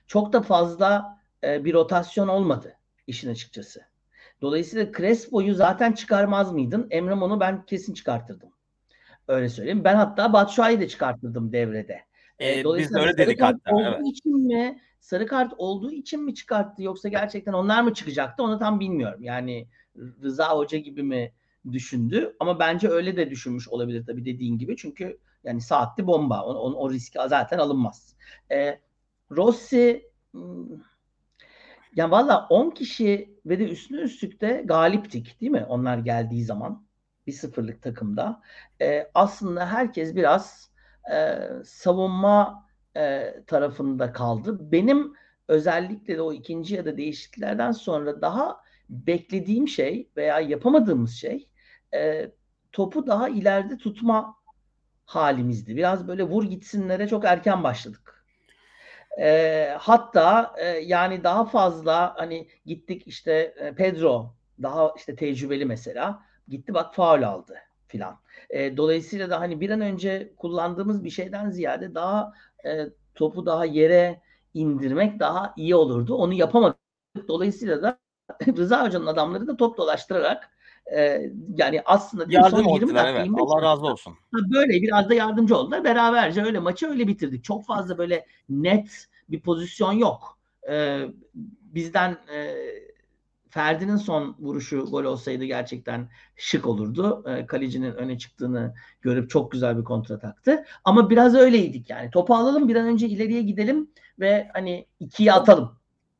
B: Çok da fazla e, bir rotasyon olmadı işin açıkçası. Dolayısıyla Crespo'yu zaten çıkarmaz mıydın? Emre onu ben kesin çıkartırdım. Öyle söyleyeyim. Ben hatta Batshuayi'yi de çıkartırdım devrede.
A: Dolayısıyla biz de öyle dedik hatta.
B: Evet. için mi, sarı kart olduğu için mi çıkarttı yoksa gerçekten onlar mı çıkacaktı onu tam bilmiyorum. Yani Rıza Hoca gibi mi düşündü ama bence öyle de düşünmüş olabilir tabii dediğin gibi çünkü yani saatli bomba o, o, o riski zaten alınmaz. Ee, Rossi hmm, yani valla 10 kişi ve de üstüne üstlük de galiptik değil mi onlar geldiği zaman bir sıfırlık takımda. Ee, aslında herkes biraz e, savunma e, tarafında kaldı. Benim özellikle de o ikinci ya da değişikliklerden sonra daha beklediğim şey veya yapamadığımız şey e, topu daha ileride tutma halimizdi. Biraz böyle vur gitsinlere çok erken başladık. E, hatta e, yani daha fazla hani gittik işte e, Pedro daha işte tecrübeli mesela gitti bak faul aldı filan. E, dolayısıyla da hani bir an önce kullandığımız bir şeyden ziyade daha e, topu daha yere indirmek daha iyi olurdu. Onu yapamadık. Dolayısıyla da [laughs] Rıza Hoca'nın adamları da top dolaştırarak e, yani aslında
A: yardım son 20 dakika, evet. Allah razı olsun.
B: Böyle biraz da yardımcı oldular. Beraberce öyle maçı öyle bitirdik. Çok fazla böyle net bir pozisyon yok. E, bizden e, Ferdi'nin son vuruşu gol olsaydı gerçekten şık olurdu. E, kalecinin öne çıktığını görüp çok güzel bir kontrataktı. Ama biraz öyleydik yani. Topu alalım bir an önce ileriye gidelim ve hani ikiye atalım.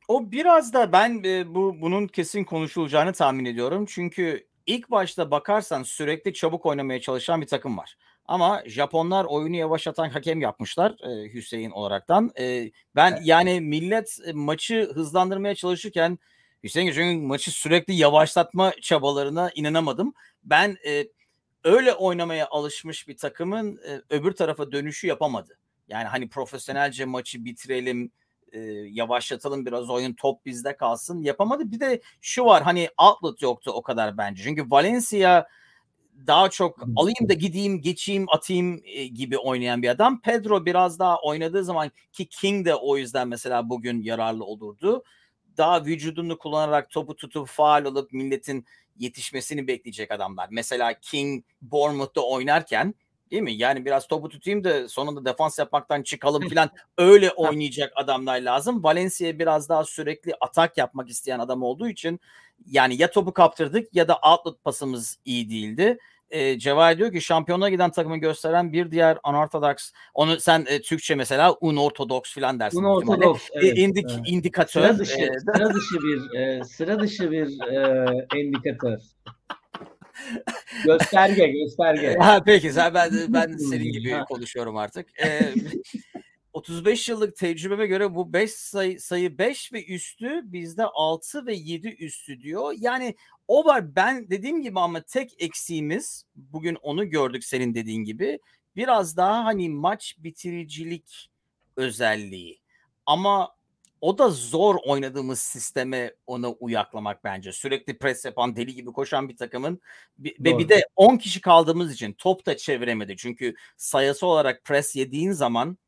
A: O biraz da ben e, bu bunun kesin konuşulacağını tahmin ediyorum. Çünkü ilk başta bakarsan sürekli çabuk oynamaya çalışan bir takım var. Ama Japonlar oyunu yavaşlatan hakem yapmışlar e, Hüseyin olaraktan. E, ben evet. yani millet e, maçı hızlandırmaya çalışırken Hüseyin Göçen'in maçı sürekli yavaşlatma çabalarına inanamadım. Ben e, öyle oynamaya alışmış bir takımın e, öbür tarafa dönüşü yapamadı. Yani hani profesyonelce maçı bitirelim, e, yavaşlatalım biraz oyun top bizde kalsın yapamadı. Bir de şu var hani outlet yoktu o kadar bence. Çünkü Valencia daha çok alayım da gideyim, geçeyim, atayım e, gibi oynayan bir adam. Pedro biraz daha oynadığı zaman ki King de o yüzden mesela bugün yararlı olurdu. Daha vücudunu kullanarak topu tutup faal olup milletin yetişmesini bekleyecek adamlar. Mesela King Bournemouth'ta oynarken Değil mi? Yani biraz topu tutayım da sonunda defans yapmaktan çıkalım falan öyle oynayacak adamlar lazım. Valencia biraz daha sürekli atak yapmak isteyen adam olduğu için yani ya topu kaptırdık ya da outlet pasımız iyi değildi. E, Cevahir diyor ki şampiyona giden takımı gösteren bir diğer unorthodox onu sen e, Türkçe mesela unorthodox falan dersin.
B: Unorthodox. Evet,
A: indik, evet. indikatör.
B: Sıra dışı, e, sıra dışı bir e, sıra dışı bir e, [laughs] indikatör. Gösterge, gösterge. [laughs]
A: Ha, peki sen ben ben [laughs] senin gibi konuşuyorum artık. Ee, 35 [laughs] yıllık tecrübeme göre bu 5 sayı sayı 5 ve üstü bizde 6 ve 7 üstü diyor. Yani o var ben dediğim gibi ama tek eksiğimiz bugün onu gördük senin dediğin gibi. Biraz daha hani maç bitiricilik özelliği. Ama o da zor oynadığımız sisteme ona uyaklamak bence. Sürekli pres yapan, deli gibi koşan bir takımın ve bir de 10 kişi kaldığımız için top da çeviremedi. Çünkü sayısı olarak pres yediğin zaman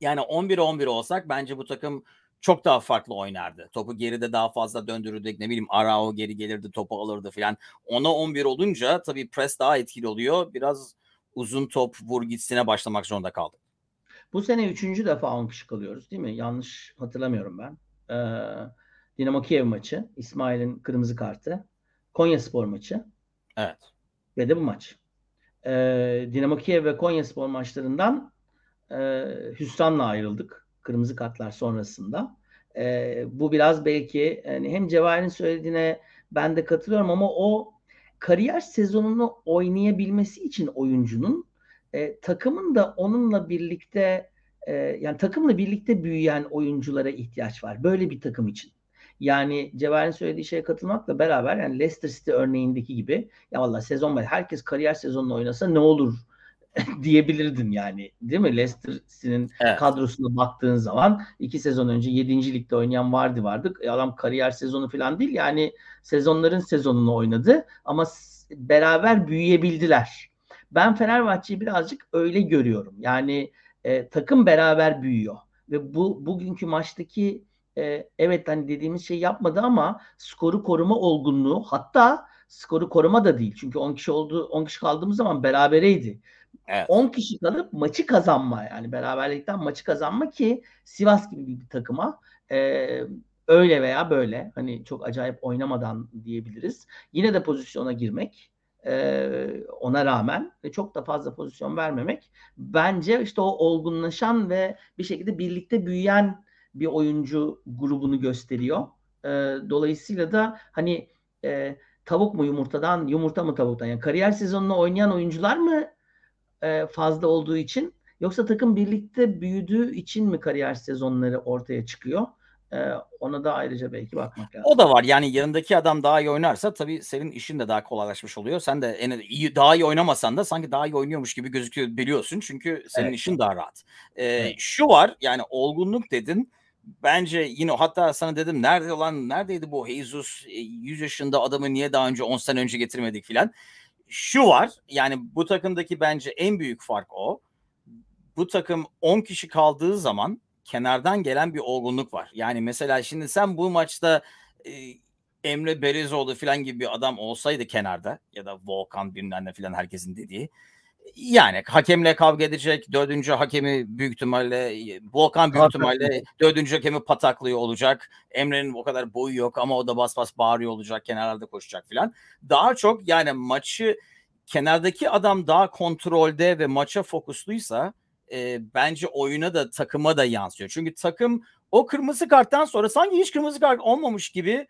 A: yani 11-11 olsak bence bu takım çok daha farklı oynardı. Topu geride daha fazla döndürürdük. Ne bileyim Arao geri gelirdi topu alırdı filan. Ona 11 olunca tabii pres daha etkili oluyor. Biraz uzun top vur gitsine başlamak zorunda kaldık.
B: Bu sene üçüncü defa 10 kişi kalıyoruz değil mi? Yanlış hatırlamıyorum ben. Ee, Dinamo Kiev maçı, İsmail'in kırmızı kartı, Konya Spor maçı.
A: Evet.
B: Ve de bu maç. Ee, Dinamo Kiev ve Konya Spor maçlarından e, hüsranla ayrıldık. Kırmızı kartlar sonrasında. E, bu biraz belki yani hem Cevahir'in söylediğine ben de katılıyorum ama o kariyer sezonunu oynayabilmesi için oyuncunun e, takımın da onunla birlikte e, yani takımla birlikte büyüyen oyunculara ihtiyaç var. Böyle bir takım için. Yani Cevher'in söylediği şeye katılmakla beraber yani Leicester City örneğindeki gibi ya valla sezon var herkes kariyer sezonunu oynasa ne olur [laughs] diyebilirdin yani. Değil mi? Leicester City'nin evet. kadrosuna baktığın zaman iki sezon önce 7. ligde oynayan vardı vardı. E adam kariyer sezonu falan değil. Yani sezonların sezonunu oynadı ama beraber büyüyebildiler. Ben Fenerbahçe'yi birazcık öyle görüyorum. Yani e, takım beraber büyüyor ve bu bugünkü maçtaki e, evet hani dediğimiz şey yapmadı ama skoru koruma olgunluğu hatta skoru koruma da değil. Çünkü 10 kişi oldu 10 kişi kaldığımız zaman berabereydi. Evet. 10 kişi kalıp maçı kazanma yani beraberlikten maçı kazanma ki Sivas gibi bir takıma e, öyle veya böyle hani çok acayip oynamadan diyebiliriz. Yine de pozisyona girmek ona rağmen ve çok da fazla pozisyon vermemek bence işte o olgunlaşan ve bir şekilde birlikte büyüyen bir oyuncu grubunu gösteriyor. Dolayısıyla da hani tavuk mu yumurtadan, yumurta mı tavuktan? Yani kariyer sezonunu oynayan oyuncular mı fazla olduğu için yoksa takım birlikte büyüdüğü için mi kariyer sezonları ortaya çıkıyor? Ee, ona da ayrıca belki bakmak lazım.
A: O da var. Yani yanındaki adam daha iyi oynarsa tabii senin işin de daha kolaylaşmış oluyor. Sen de en iyi daha iyi oynamasan da sanki daha iyi oynuyormuş gibi gözüküyor biliyorsun. Çünkü senin evet. işin daha rahat. Ee, evet. Şu var yani olgunluk dedin. Bence yine hatta sana dedim nerede olan neredeydi bu Jesus 100 e, yaşında adamı niye daha önce 10 sene önce getirmedik filan. Şu var yani bu takımdaki bence en büyük fark o. Bu takım 10 kişi kaldığı zaman kenardan gelen bir olgunluk var. Yani mesela şimdi sen bu maçta e, Emre Berezoğlu falan gibi bir adam olsaydı kenarda ya da Volkan bilmem ne falan herkesin dediği Yani hakemle kavga edecek. Dördüncü hakemi büyük ihtimalle Volkan büyük ihtimalle dördüncü hakemi pataklıyor olacak. Emre'nin o kadar boyu yok ama o da bas bas bağırıyor olacak. Kenarlarda koşacak filan. Daha çok yani maçı kenardaki adam daha kontrolde ve maça fokusluysa e, bence oyuna da takıma da yansıyor. Çünkü takım o kırmızı karttan sonra sanki hiç kırmızı kart olmamış gibi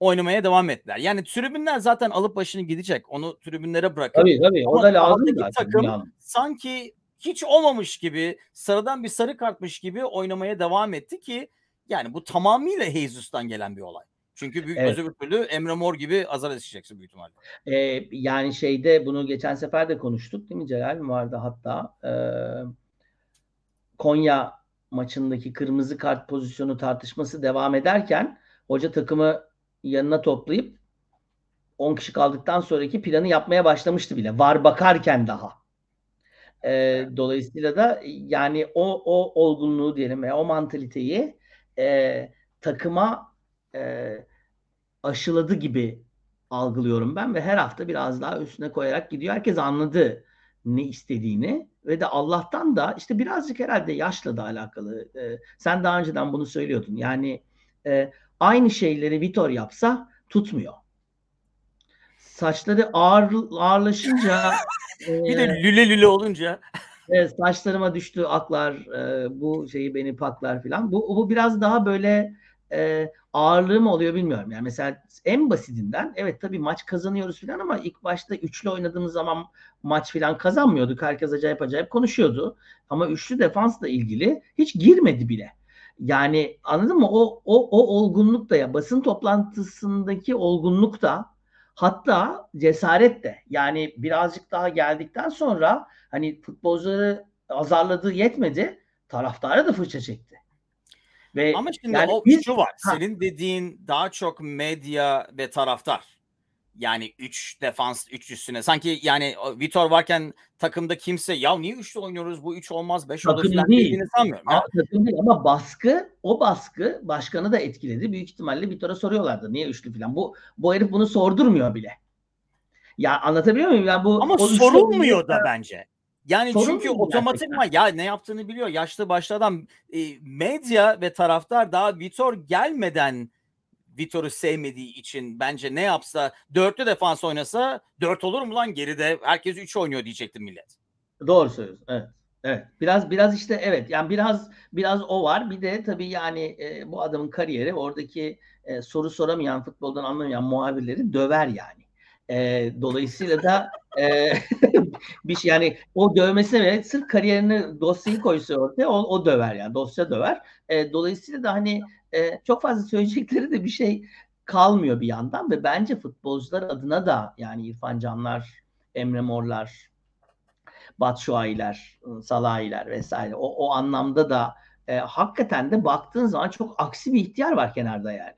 A: oynamaya devam ettiler. Yani tribünler zaten alıp başını gidecek. Onu tribünlere bırakın.
B: Tabii tabii. O da lazım zaten.
A: Takım yani. sanki hiç olmamış gibi sıradan bir sarı kartmış gibi oynamaya devam etti ki yani bu tamamıyla Jesus'tan gelen bir olay. Çünkü büyük evet. öbür türlü Emre Mor gibi azar edeceksin büyük ihtimalle.
B: Ee, yani şeyde bunu geçen sefer de konuştuk değil mi Celal vardı hatta e, Konya maçındaki kırmızı kart pozisyonu tartışması devam ederken hoca takımı yanına toplayıp 10 kişi kaldıktan sonraki planı yapmaya başlamıştı bile. Var bakarken daha. E, dolayısıyla da yani o o olgunluğu diyelim veya o mantaliteyi e, takıma e, aşıladı gibi algılıyorum ben ve her hafta biraz daha üstüne koyarak gidiyor. Herkes anladı ne istediğini ve de Allah'tan da işte birazcık herhalde yaşla da alakalı. E, sen daha önceden bunu söylüyordun. Yani e, aynı şeyleri Vitor yapsa tutmuyor. Saçları ağır ağırlaşınca [laughs]
A: bir de lüle lüle olunca [laughs]
B: evet, saçlarıma düştü aklar e, bu şeyi beni paklar filan. Bu bu biraz daha böyle e, ağırlığı mı oluyor bilmiyorum. Yani mesela en basitinden evet tabii maç kazanıyoruz filan ama ilk başta üçlü oynadığımız zaman maç filan kazanmıyorduk. Herkes acayip acayip konuşuyordu. Ama üçlü defansla ilgili hiç girmedi bile. Yani anladın mı? O o o olgunluk da ya basın toplantısındaki olgunluk da hatta cesaret de yani birazcık daha geldikten sonra hani futbolcuları azarladığı yetmedi taraftarı da fırça çekti.
A: Ve Ama şimdi yani o biz, şu var. Ha. Senin dediğin daha çok medya ve taraftar yani 3 defans 3 üstüne. Sanki yani Vitor varken takımda kimse ya niye üçlü oynuyoruz bu 3 olmaz 5 olur falan dediğini sanmıyorum.
B: Ya. Takım değil ama baskı o baskı başkanı da etkiledi. Büyük ihtimalle Vitor'a soruyorlardı niye üçlü falan. Bu bu herif bunu sordurmuyor bile. Ya anlatabiliyor muyum? Yani bu
A: ama sorulmuyor da bence. Yani Sorun çünkü otomatikman ya ne yaptığını biliyor. Yaşlı başlı adam e, medya ve taraftar daha Vitor gelmeden Vitor'u sevmediği için bence ne yapsa dörtlü defans oynasa dört olur mu lan geride herkes üç oynuyor diyecektim millet.
B: Doğru söylüyorsun. Evet. Evet. Biraz biraz işte evet. Yani biraz biraz o var. Bir de tabii yani e, bu adamın kariyeri oradaki e, soru soramayan futboldan anlamayan muhabirleri döver yani. E, dolayısıyla da e, [laughs] bir şey yani o dövmesine ve sırf kariyerini dosyayı koysa ortaya o, o döver yani dosya döver. E, dolayısıyla da hani e, çok fazla söyleyecekleri de bir şey kalmıyor bir yandan ve bence futbolcular adına da yani İrfan Canlar, Emre Morlar, Batshuayiler, Salahiler vesaire o, o anlamda da e, hakikaten de baktığın zaman çok aksi bir ihtiyar var kenarda yani.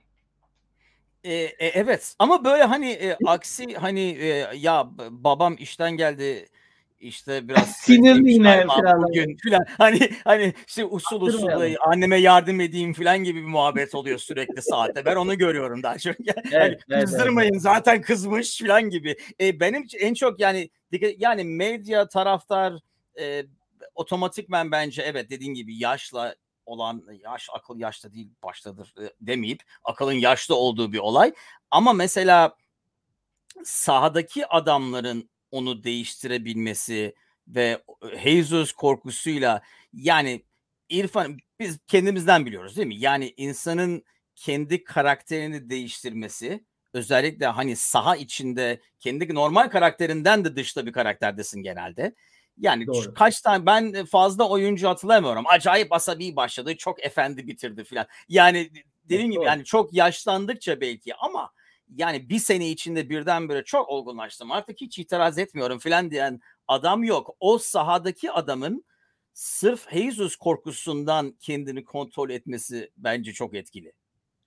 A: E, e, evet ama böyle hani e, aksi hani e, ya babam işten geldi işte biraz [laughs]
B: sinirli yine
A: bugün falan [laughs] hani hani işte usul usul anneme yardım edeyim falan gibi bir muhabbet oluyor sürekli saatte. Ben onu görüyorum daha çok. [laughs] Yani evet, evet, kızdırmayın evet. zaten kızmış falan gibi. E, benim en çok yani yani medya taraftar e, otomatikmen bence evet dediğin gibi yaşla olan yaş akıl yaşta değil baştadır e, demeyip akılın yaşlı olduğu bir olay. Ama mesela sahadaki adamların onu değiştirebilmesi ve Jesus korkusuyla yani İrfan biz kendimizden biliyoruz değil mi? Yani insanın kendi karakterini değiştirmesi özellikle hani saha içinde kendi normal karakterinden de dışta bir karakterdesin genelde. Yani Doğru. kaç tane ben fazla oyuncu hatırlamıyorum. Acayip asabi başladı, çok efendi bitirdi filan. Yani dediğim gibi yani çok yaşlandıkça belki ama yani bir sene içinde birdenbire çok olgunlaştım artık hiç itiraz etmiyorum filan diyen adam yok. O sahadaki adamın sırf Jesus korkusundan kendini kontrol etmesi bence çok etkili.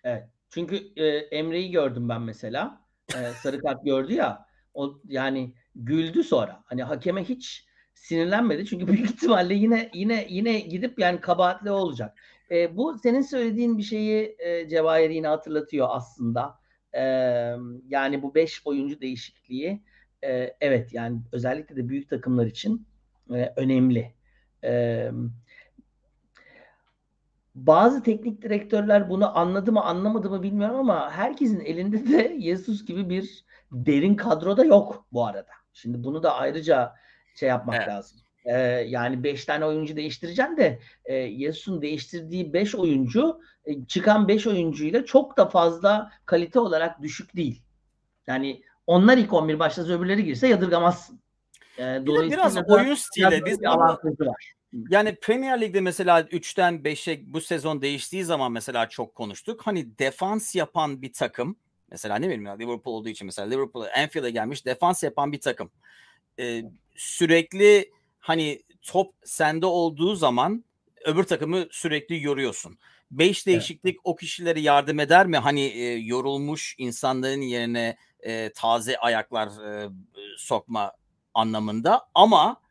B: Evet. Çünkü e, Emre'yi gördüm ben mesela. E, sarı kart gördü ya. O yani güldü sonra. Hani hakeme hiç sinirlenmedi. Çünkü büyük [laughs] ihtimalle yine yine yine gidip yani kabahatli olacak. E, bu senin söylediğin bir şeyi e, Cevahir yine hatırlatıyor aslında. E, yani bu beş oyuncu değişikliği e, evet yani özellikle de büyük takımlar için e, önemli. E, bazı teknik direktörler bunu anladı mı anlamadı mı bilmiyorum ama herkesin elinde de [laughs] Jesus gibi bir derin kadroda yok bu arada. Şimdi bunu da ayrıca şey yapmak evet. lazım. Ee, yani 5 tane oyuncu değiştireceğim de e, Jesus'un değiştirdiği 5 oyuncu e, çıkan 5 oyuncuyla çok da fazla kalite olarak düşük değil. Yani onlar ilk 11 başlasa öbürleri girse yadırgamazsın.
A: E, dolayısıyla biraz oyun stili. Biz bir avantajı var. Yani Premier Lig'de mesela 3'ten 5'e bu sezon değiştiği zaman mesela çok konuştuk. Hani defans yapan bir takım mesela ne bileyim ya Liverpool olduğu için mesela Liverpool Anfield'a gelmiş defans yapan bir takım. Ee, sürekli hani top sende olduğu zaman öbür takımı sürekli yoruyorsun. Beş değişiklik evet. o kişilere yardım eder mi? Hani e, yorulmuş insanların yerine e, taze ayaklar e, sokma anlamında ama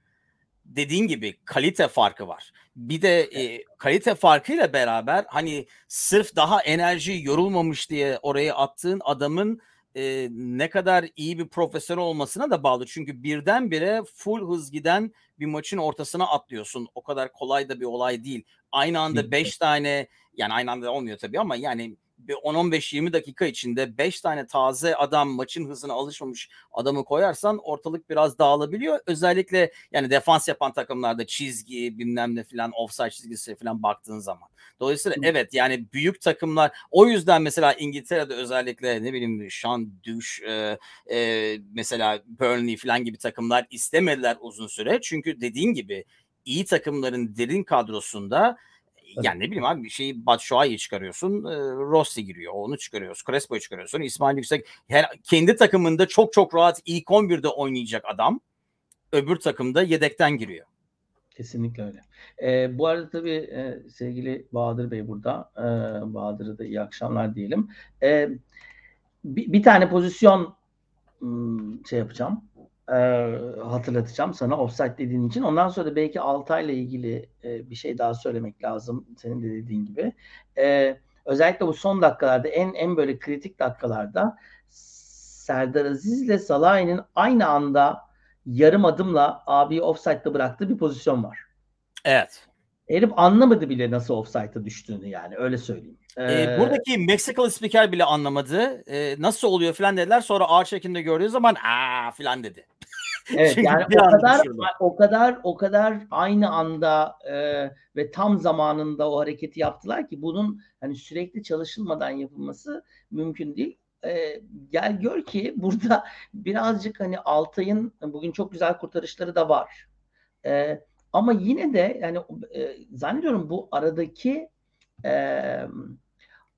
A: dediğin gibi kalite farkı var. Bir de e, kalite farkıyla beraber hani sırf daha enerji yorulmamış diye oraya attığın adamın e, ne kadar iyi bir profesyonel olmasına da bağlı. Çünkü birdenbire full hız giden bir maçın ortasına atlıyorsun. O kadar kolay da bir olay değil. Aynı anda 5 tane yani aynı anda olmuyor tabii ama yani 10-15-20 dakika içinde 5 tane taze adam maçın hızına alışmamış adamı koyarsan ortalık biraz dağılabiliyor. Özellikle yani defans yapan takımlarda çizgi bilmem ne filan offside çizgisi filan baktığın zaman. Dolayısıyla Hı. evet yani büyük takımlar o yüzden mesela İngiltere'de özellikle ne bileyim Sean Dush e, e, mesela Burnley filan gibi takımlar istemediler uzun süre. Çünkü dediğin gibi iyi takımların derin kadrosunda yani ne bileyim abi bir şeyi Batshuayi'yi çıkarıyorsun. E, Rossi giriyor. Onu çıkarıyorsun. Crespo'yu çıkarıyorsun. İsmail Yüksek her, kendi takımında çok çok rahat ilk 11'de oynayacak adam. Öbür takımda yedekten giriyor.
B: Kesinlikle öyle. E, bu arada tabii e, sevgili Bahadır Bey burada. E, Bahadır'a da iyi akşamlar diyelim. E, bir, bir tane pozisyon şey yapacağım e, hatırlatacağım sana offside dediğin için. Ondan sonra da belki Altay'la ilgili e, bir şey daha söylemek lazım. Senin de dediğin gibi. E, özellikle bu son dakikalarda en en böyle kritik dakikalarda Serdar Aziz ile Salah'ın aynı anda yarım adımla abi offside'da bıraktığı bir pozisyon var.
A: Evet.
B: Herif anlamadı bile nasıl offside'a düştüğünü yani öyle söyleyeyim.
A: Ee, buradaki Meksikalı spiker bile anlamadı. Ee, nasıl oluyor falan dediler. Sonra ağır çekimde gördüğü zaman aa falan dedi. [laughs]
B: Evet yani o kadar o kadar o kadar aynı anda e, ve tam zamanında o hareketi yaptılar ki bunun hani sürekli çalışılmadan yapılması mümkün değil. E, gel gör ki [laughs] burada birazcık hani Altay'ın bugün çok güzel kurtarışları da var. E, ama yine de yani e, zannediyorum bu aradaki e,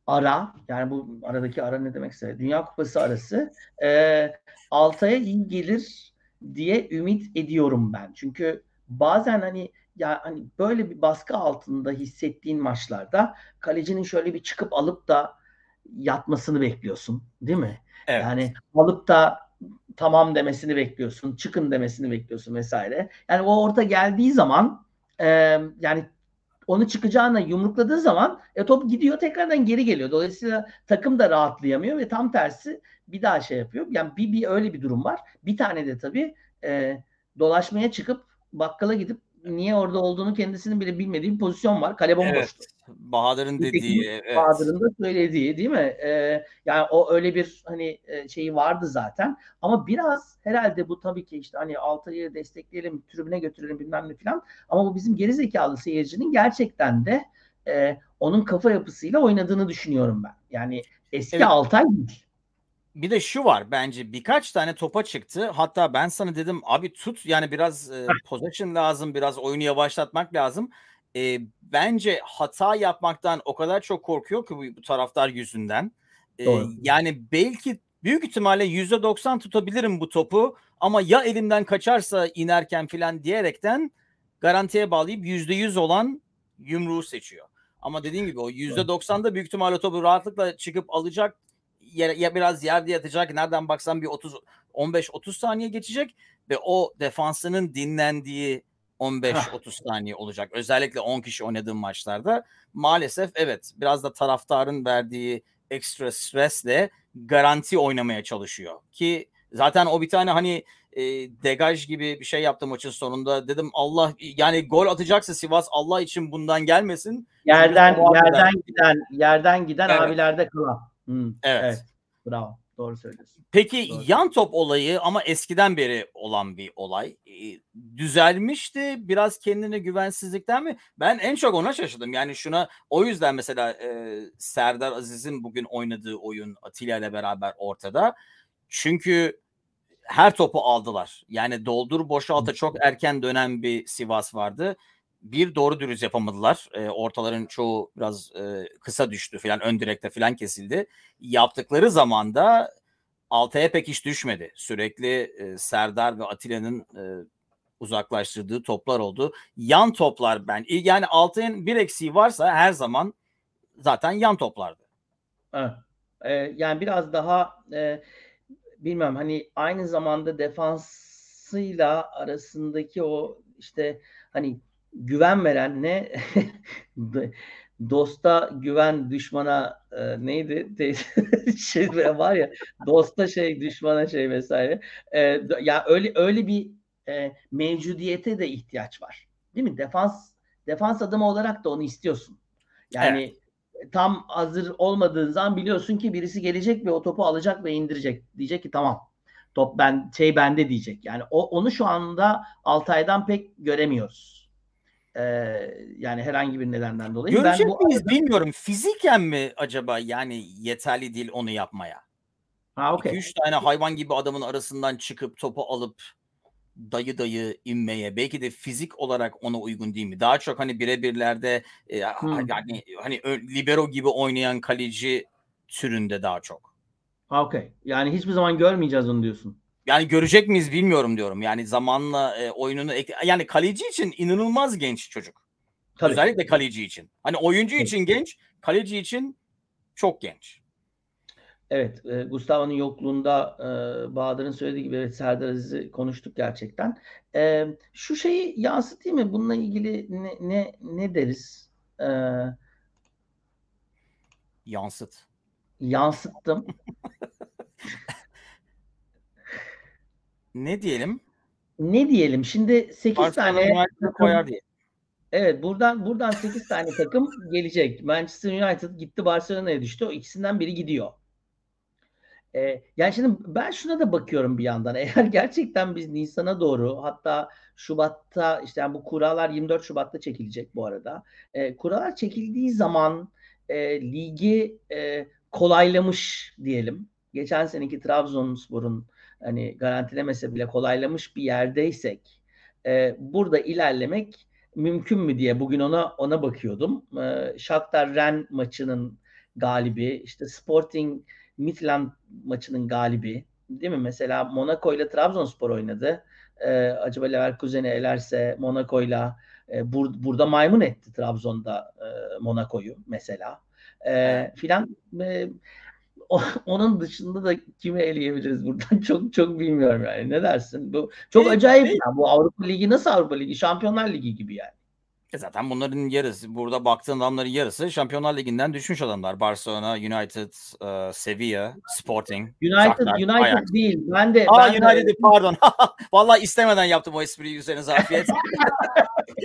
B: ara yani bu aradaki ara ne demekse Dünya Kupası arası e, Altay'a iyi gelir diye ümit ediyorum ben. Çünkü bazen hani ya hani böyle bir baskı altında hissettiğin maçlarda kalecinin şöyle bir çıkıp alıp da yatmasını bekliyorsun, değil mi? Evet. Yani alıp da tamam demesini bekliyorsun, çıkın demesini bekliyorsun vesaire. Yani o orta geldiği zaman e, yani onu çıkacağına yumrukladığı zaman e, top gidiyor tekrardan geri geliyor. Dolayısıyla takım da rahatlayamıyor ve tam tersi bir daha şey yapıyor. Yani bir, bir öyle bir durum var. Bir tane de tabii e, dolaşmaya çıkıp bakkala gidip niye orada olduğunu kendisinin bile bilmediği bir pozisyon var. Kale bomboş. Evet.
A: Bahadır'ın dediği.
B: Evet. Bahadır'ın da söylediği değil mi? Ee, yani o öyle bir hani e, şeyi vardı zaten. Ama biraz herhalde bu tabii ki işte hani Altay'ı destekleyelim, tribüne götürelim bilmem ne falan. Ama bu bizim gerizekalı seyircinin gerçekten de e, onun kafa yapısıyla oynadığını düşünüyorum ben. Yani eski evet. Altay değil
A: bir de şu var bence birkaç tane topa çıktı. Hatta ben sana dedim abi tut yani biraz e, possession lazım, biraz oyunu yavaşlatmak lazım. E, bence hata yapmaktan o kadar çok korkuyor ki bu, bu taraftar yüzünden. E, yani belki büyük ihtimalle %90 tutabilirim bu topu ama ya elimden kaçarsa inerken filan diyerekten garantiye bağlayıp %100 olan yumruğu seçiyor. Ama dediğim gibi o %90'da büyük ihtimalle topu rahatlıkla çıkıp alacak yer, ya biraz yerde yatacak. Nereden baksan bir 30 15-30 saniye geçecek ve o defansının dinlendiği 15-30 saniye olacak. Özellikle 10 kişi oynadığım maçlarda maalesef evet biraz da taraftarın verdiği ekstra stresle garanti oynamaya çalışıyor ki Zaten o bir tane hani e, degaj gibi bir şey yaptı maçın sonunda. Dedim Allah yani gol atacaksa Sivas Allah için bundan gelmesin.
B: Yerden yerden giden yerden giden evet. abilerde kalan.
A: Hmm, evet. evet.
B: Bravo. Doğru söylüyorsun.
A: Peki
B: Doğru.
A: yan top olayı ama eskiden beri olan bir olay. düzelmişti. Biraz kendine güvensizlikten mi? Ben en çok ona şaşırdım. Yani şuna o yüzden mesela e, Serdar Aziz'in bugün oynadığı oyun Atilla ile beraber ortada. Çünkü her topu aldılar. Yani doldur boşalta çok erken dönen bir Sivas vardı. Bir doğru dürüst yapamadılar. E, ortaların çoğu biraz e, kısa düştü filan ön direkte filan kesildi. Yaptıkları zaman da Altay'a pek hiç düşmedi. Sürekli e, Serdar ve Atilla'nın e, uzaklaştırdığı toplar oldu. Yan toplar ben yani Altay'ın bir eksiği varsa her zaman zaten yan toplardı.
B: Evet. Ee, yani biraz daha e, bilmem hani aynı zamanda defansıyla arasındaki o işte hani güven veren ne? [laughs] Dosta güven düşmana e, neydi? [laughs] Şey var ya dosta şey düşmana şey vesaire. E, ya öyle öyle bir e, mevcudiyete de ihtiyaç var. Değil mi? Defans defans adamı olarak da onu istiyorsun. Yani evet. tam hazır olmadığın zaman biliyorsun ki birisi gelecek ve o topu alacak ve indirecek. Diyecek ki tamam top ben şey bende diyecek. Yani o onu şu anda Altay'dan pek göremiyoruz. Ee, yani herhangi bir nedenden dolayı.
A: Görecek ben bu miyiz arada... bilmiyorum. Fiziken mi acaba yani yeterli değil onu yapmaya? Ha, okay. 2-3 tane hayvan gibi adamın arasından çıkıp topu alıp dayı dayı inmeye belki de fizik olarak ona uygun değil mi? Daha çok hani birebirlerde e, hmm. yani hani libero gibi oynayan kaleci türünde daha çok.
B: Ha okey. Yani hiçbir zaman görmeyeceğiz onu diyorsun.
A: Yani görecek miyiz bilmiyorum diyorum. Yani zamanla e, oyununu yani kaleci için inanılmaz genç çocuk. Tabii. Özellikle kaleci için. Hani oyuncu için genç, kaleci için çok genç.
B: Evet, e, Gustavo'nun yokluğunda e, Bahadır'ın söylediği gibi evet, Serdar Aziz'i konuştuk gerçekten. E, şu şeyi yansıtayım mı? Bununla ilgili ne ne, ne deriz? E,
A: Yansıt.
B: Yansıttım. [laughs]
A: ne diyelim?
B: Ne diyelim? Şimdi 8
A: Barcelona
B: tane
A: koyar diye.
B: Evet buradan buradan 8 tane takım gelecek. Manchester United gitti Barcelona'ya düştü. O ikisinden biri gidiyor. E, yani şimdi ben şuna da bakıyorum bir yandan. [laughs] Eğer gerçekten biz Nisan'a doğru hatta Şubat'ta işte yani bu kurallar 24 Şubat'ta çekilecek bu arada. E, kurallar çekildiği zaman e, ligi e, kolaylamış diyelim. Geçen seneki Trabzonspor'un hani garantilemese bile kolaylamış bir yerdeysek e, burada ilerlemek mümkün mü diye bugün ona ona bakıyordum. E, Shakhtar Ren maçının galibi, işte Sporting Midland maçının galibi değil mi? Mesela Monaco ile Trabzonspor oynadı. Ee, acaba Leverkusen'i elerse Monaco ile e, bur, burada maymun etti Trabzon'da e, Monaco'yu mesela. E, filan e, onun dışında da kimi eleyebiliriz buradan [laughs] çok çok bilmiyorum yani. Ne dersin? Bu çok acayip. Yani. Bu Avrupa Ligi nasıl Avrupa Ligi? Şampiyonlar Ligi gibi yani.
A: E zaten bunların yarısı burada baktığın adamların yarısı Şampiyonlar Ligi'nden düşmüş adamlar. Barcelona, United, uh, Sevilla, Sporting.
B: United Shakhtar, United Ajax. değil. Ben de
A: Aa
B: ben
A: United de... pardon. [laughs] Vallahi istemeden yaptım o espriyi üzerine zafiyet. [laughs]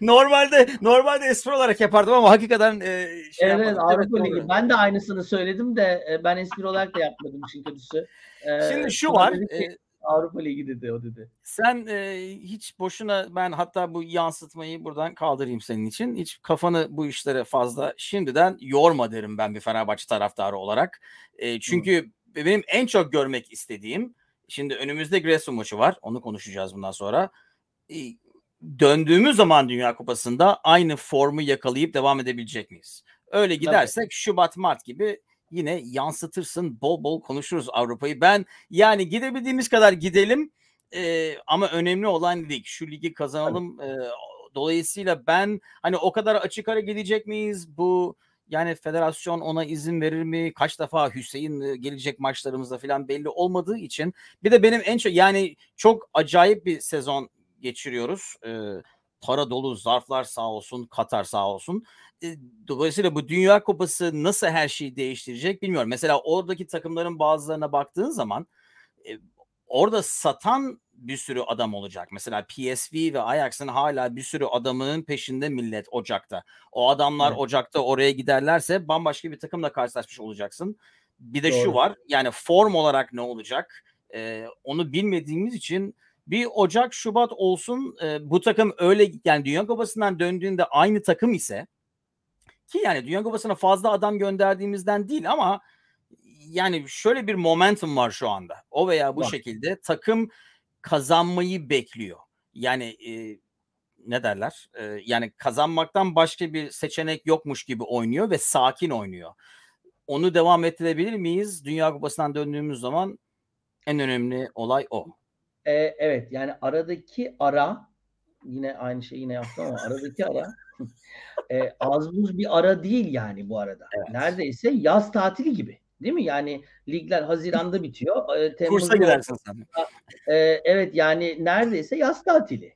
A: normalde normalde espri olarak yapardım ama hakikaten e,
B: şey Evet, yapmadım. Avrupa evet, Ligi. Ben de aynısını söyledim de e, ben espri olarak da yapmadım işin kötüsü.
A: E, Şimdi şu var.
B: Ki, Avrupa Ligi dedi o dedi.
A: Sen e, hiç boşuna ben hatta bu yansıtmayı buradan kaldırayım senin için. Hiç kafanı bu işlere fazla şimdiden yorma derim ben bir Fenerbahçe taraftarı olarak. E, çünkü Hı. benim en çok görmek istediğim şimdi önümüzde Giresun maçı var. Onu konuşacağız bundan sonra. E, döndüğümüz zaman Dünya Kupası'nda aynı formu yakalayıp devam edebilecek miyiz? Öyle gidersek Tabii. Şubat Mart gibi yine yansıtırsın. Bol bol konuşuruz Avrupa'yı. Ben yani gidebildiğimiz kadar gidelim. E, ama önemli olan lig. Şu ligi kazanalım. E, dolayısıyla ben hani o kadar açık ara gidecek miyiz? Bu yani federasyon ona izin verir mi? Kaç defa Hüseyin gelecek maçlarımızda falan belli olmadığı için. Bir de benim en çok yani çok acayip bir sezon geçiriyoruz. Ee, para dolu zarflar sağ olsun, Katar sağ olsun. E, dolayısıyla bu Dünya Kupası nasıl her şeyi değiştirecek bilmiyorum. Mesela oradaki takımların bazılarına baktığın zaman e, orada satan bir sürü adam olacak. Mesela PSV ve Ajax'ın hala bir sürü adamının peşinde millet Ocak'ta. O adamlar evet. Ocak'ta oraya giderlerse bambaşka bir takımla karşılaşmış olacaksın. Bir de Doğru. şu var yani form olarak ne olacak ee, onu bilmediğimiz için bir Ocak Şubat olsun e, bu takım öyle yani Dünya Kupası'ndan döndüğünde aynı takım ise ki yani Dünya Kupası'na fazla adam gönderdiğimizden değil ama yani şöyle bir momentum var şu anda. O veya bu Bak. şekilde takım kazanmayı bekliyor. Yani e, ne derler? E, yani kazanmaktan başka bir seçenek yokmuş gibi oynuyor ve sakin oynuyor. Onu devam ettirebilir miyiz? Dünya Kupası'ndan döndüğümüz zaman en önemli olay o.
B: E, evet yani aradaki ara yine aynı şeyi yine yaptım ama aradaki ara [laughs] e, az buz bir ara değil yani bu arada. Evet. Neredeyse yaz tatili gibi. Değil mi? Yani ligler Haziran'da bitiyor.
A: E, Kursa gidersin sen. [laughs]
B: E, evet yani neredeyse yaz tatili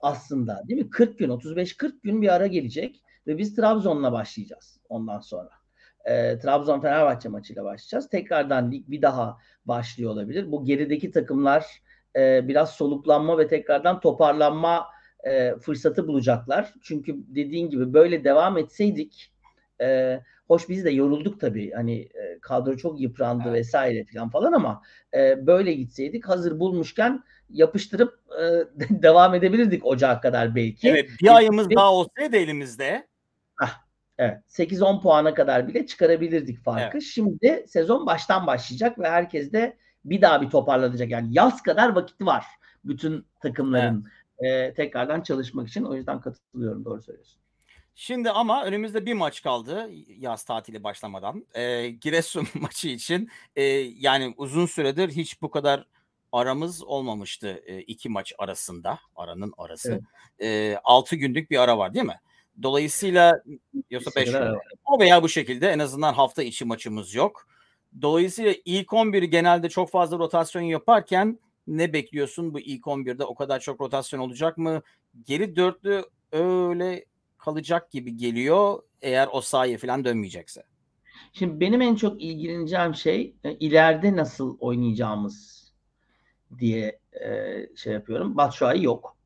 B: aslında. Değil mi? 40 gün, 35-40 gün bir ara gelecek ve biz Trabzon'la başlayacağız ondan sonra. E, Trabzon Fenerbahçe maçıyla başlayacağız. Tekrardan lig bir daha başlıyor olabilir. Bu gerideki takımlar e, biraz soluklanma ve tekrardan toparlanma e, fırsatı bulacaklar. Çünkü dediğin gibi böyle devam etseydik e, hoş biz de yorulduk tabii. Hani e, kadro çok yıprandı evet. vesaire falan falan ama e, böyle gitseydik hazır bulmuşken yapıştırıp e, [laughs] devam edebilirdik Ocak kadar belki.
A: Evet bir ayımız daha olsaydı elimizde.
B: Hah, evet 8-10 puana kadar bile çıkarabilirdik farkı. Evet. Şimdi sezon baştan başlayacak ve herkes de bir daha bir toparlanacak. Yani yaz kadar vakit var bütün takımların evet. e, tekrardan çalışmak için. O yüzden katılıyorum doğru söylüyorsun.
A: Şimdi ama önümüzde bir maç kaldı yaz tatili başlamadan. E, Giresun [laughs] maçı için e, yani uzun süredir hiç bu kadar aramız olmamıştı e, iki maç arasında. Aranın arası. Evet. E, 6 günlük bir ara var değil mi? Dolayısıyla yoksa 5 o veya bu şekilde en azından hafta içi maçımız yok. Dolayısıyla ilk 11'i genelde çok fazla rotasyon yaparken ne bekliyorsun bu ilk 11'de o kadar çok rotasyon olacak mı? Geri dörtlü öyle kalacak gibi geliyor eğer o sahaya falan dönmeyecekse.
B: Şimdi benim en çok ilgileneceğim şey e, ileride nasıl oynayacağımız diye e, şey yapıyorum. Batshuayi yok.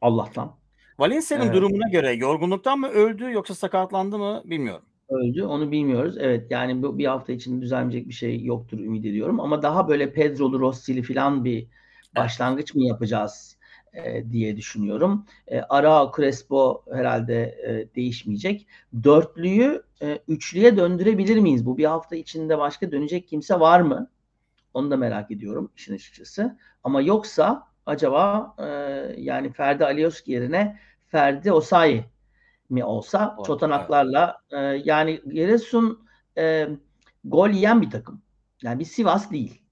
B: Allah'tan.
A: Valencia'nın ee, durumuna göre yorgunluktan mı öldü yoksa sakatlandı mı bilmiyorum.
B: Öldü onu bilmiyoruz. Evet yani bu bir hafta içinde düzelmeyecek bir şey yoktur ümit ediyorum. Ama daha böyle Pedro'lu Rossi'li falan bir başlangıç mı yapacağız e, diye düşünüyorum. E, Ara Crespo herhalde e, değişmeyecek. Dörtlüyü e, üçlüye döndürebilir miyiz? Bu bir hafta içinde başka dönecek kimse var mı? Onu da merak ediyorum işin açıkçası. Ama yoksa acaba e, yani Ferdi Alioski yerine Ferdi Osayi mi olsa o, çotanaklarla e, yani Giresun e, gol yiyen bir takım. Yani bir Sivas değil.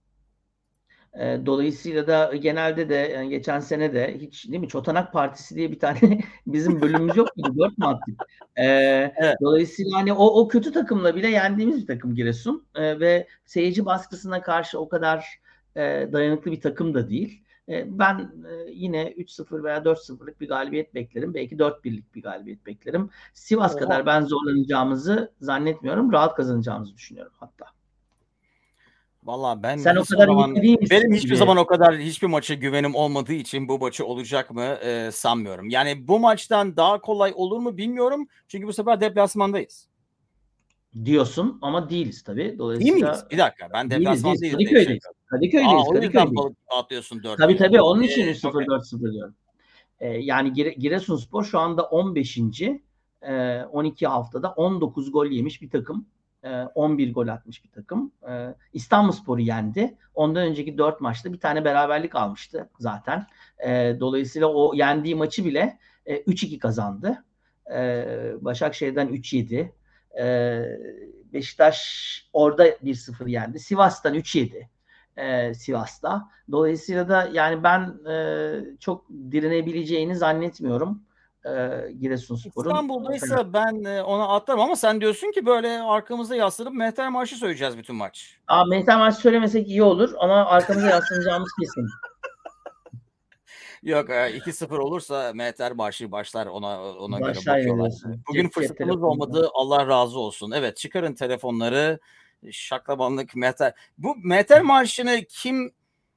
B: E, dolayısıyla da genelde de yani geçen sene de hiç değil mi Çotanak Partisi diye bir tane [laughs] bizim bölümümüz yok muydu? Dört mü attık? E, evet. Dolayısıyla hani o, o kötü takımla bile yendiğimiz bir takım Giresun e, ve seyirci baskısına karşı o kadar e, dayanıklı bir takım da değil. E, ben yine 3-0 veya 4-0'lık bir galibiyet beklerim. Belki 4-1'lik bir galibiyet beklerim. Sivas Oha. kadar ben zorlanacağımızı zannetmiyorum. Rahat kazanacağımızı düşünüyorum hatta.
A: Valla ben
B: Sen o kadar zaman?
A: Benim hiçbir gibi. zaman o kadar hiçbir maça güvenim olmadığı için bu maçı olacak mı e, sanmıyorum. Yani bu maçtan daha kolay olur mu bilmiyorum. Çünkü bu sefer deplasmandayız.
B: Diyorsun ama değiliz tabii. Dolayısıyla...
A: Değil miyiz? Bir dakika ben deplasman değiliz.
B: Kadıköy'deyiz. Kadıköy'deyiz. Aa,
A: o yüzden atlıyorsun 4
B: Tabii tabii onun için 3-0 okay. 4-0 diyorum. Ee, yani Gire, Giresunspor şu anda 15. E, 12 haftada 19 gol yemiş bir takım. 11 gol atmış bir takım. İstanbulspor'u yendi. Ondan önceki 4 maçta bir tane beraberlik almıştı zaten. Dolayısıyla o yendiği maçı bile 3-2 kazandı. Başakşehir'den 3-7. Beşiktaş orada 1-0 yendi. Sivas'tan 3-7 Sivas'ta. Dolayısıyla da yani ben çok direnebileceğini zannetmiyorum e, Giresunspor'un.
A: İstanbul'daysa ben e, ona atlarım ama sen diyorsun ki böyle arkamıza yaslanıp Mehter Marşı söyleyeceğiz bütün maç.
B: Aa, Mehter Marşı söylemesek iyi olur ama arkamıza yaslanacağımız [laughs] kesin.
A: Yok 2-0 olursa Mehter Marşı başlar ona ona
B: Başlar
A: göre bakıyorlar. Bugün fırsatımız olmadı. Allah razı olsun. Evet çıkarın telefonları. Şaklabanlık Mehter. Bu Mehter Marşı'nı kim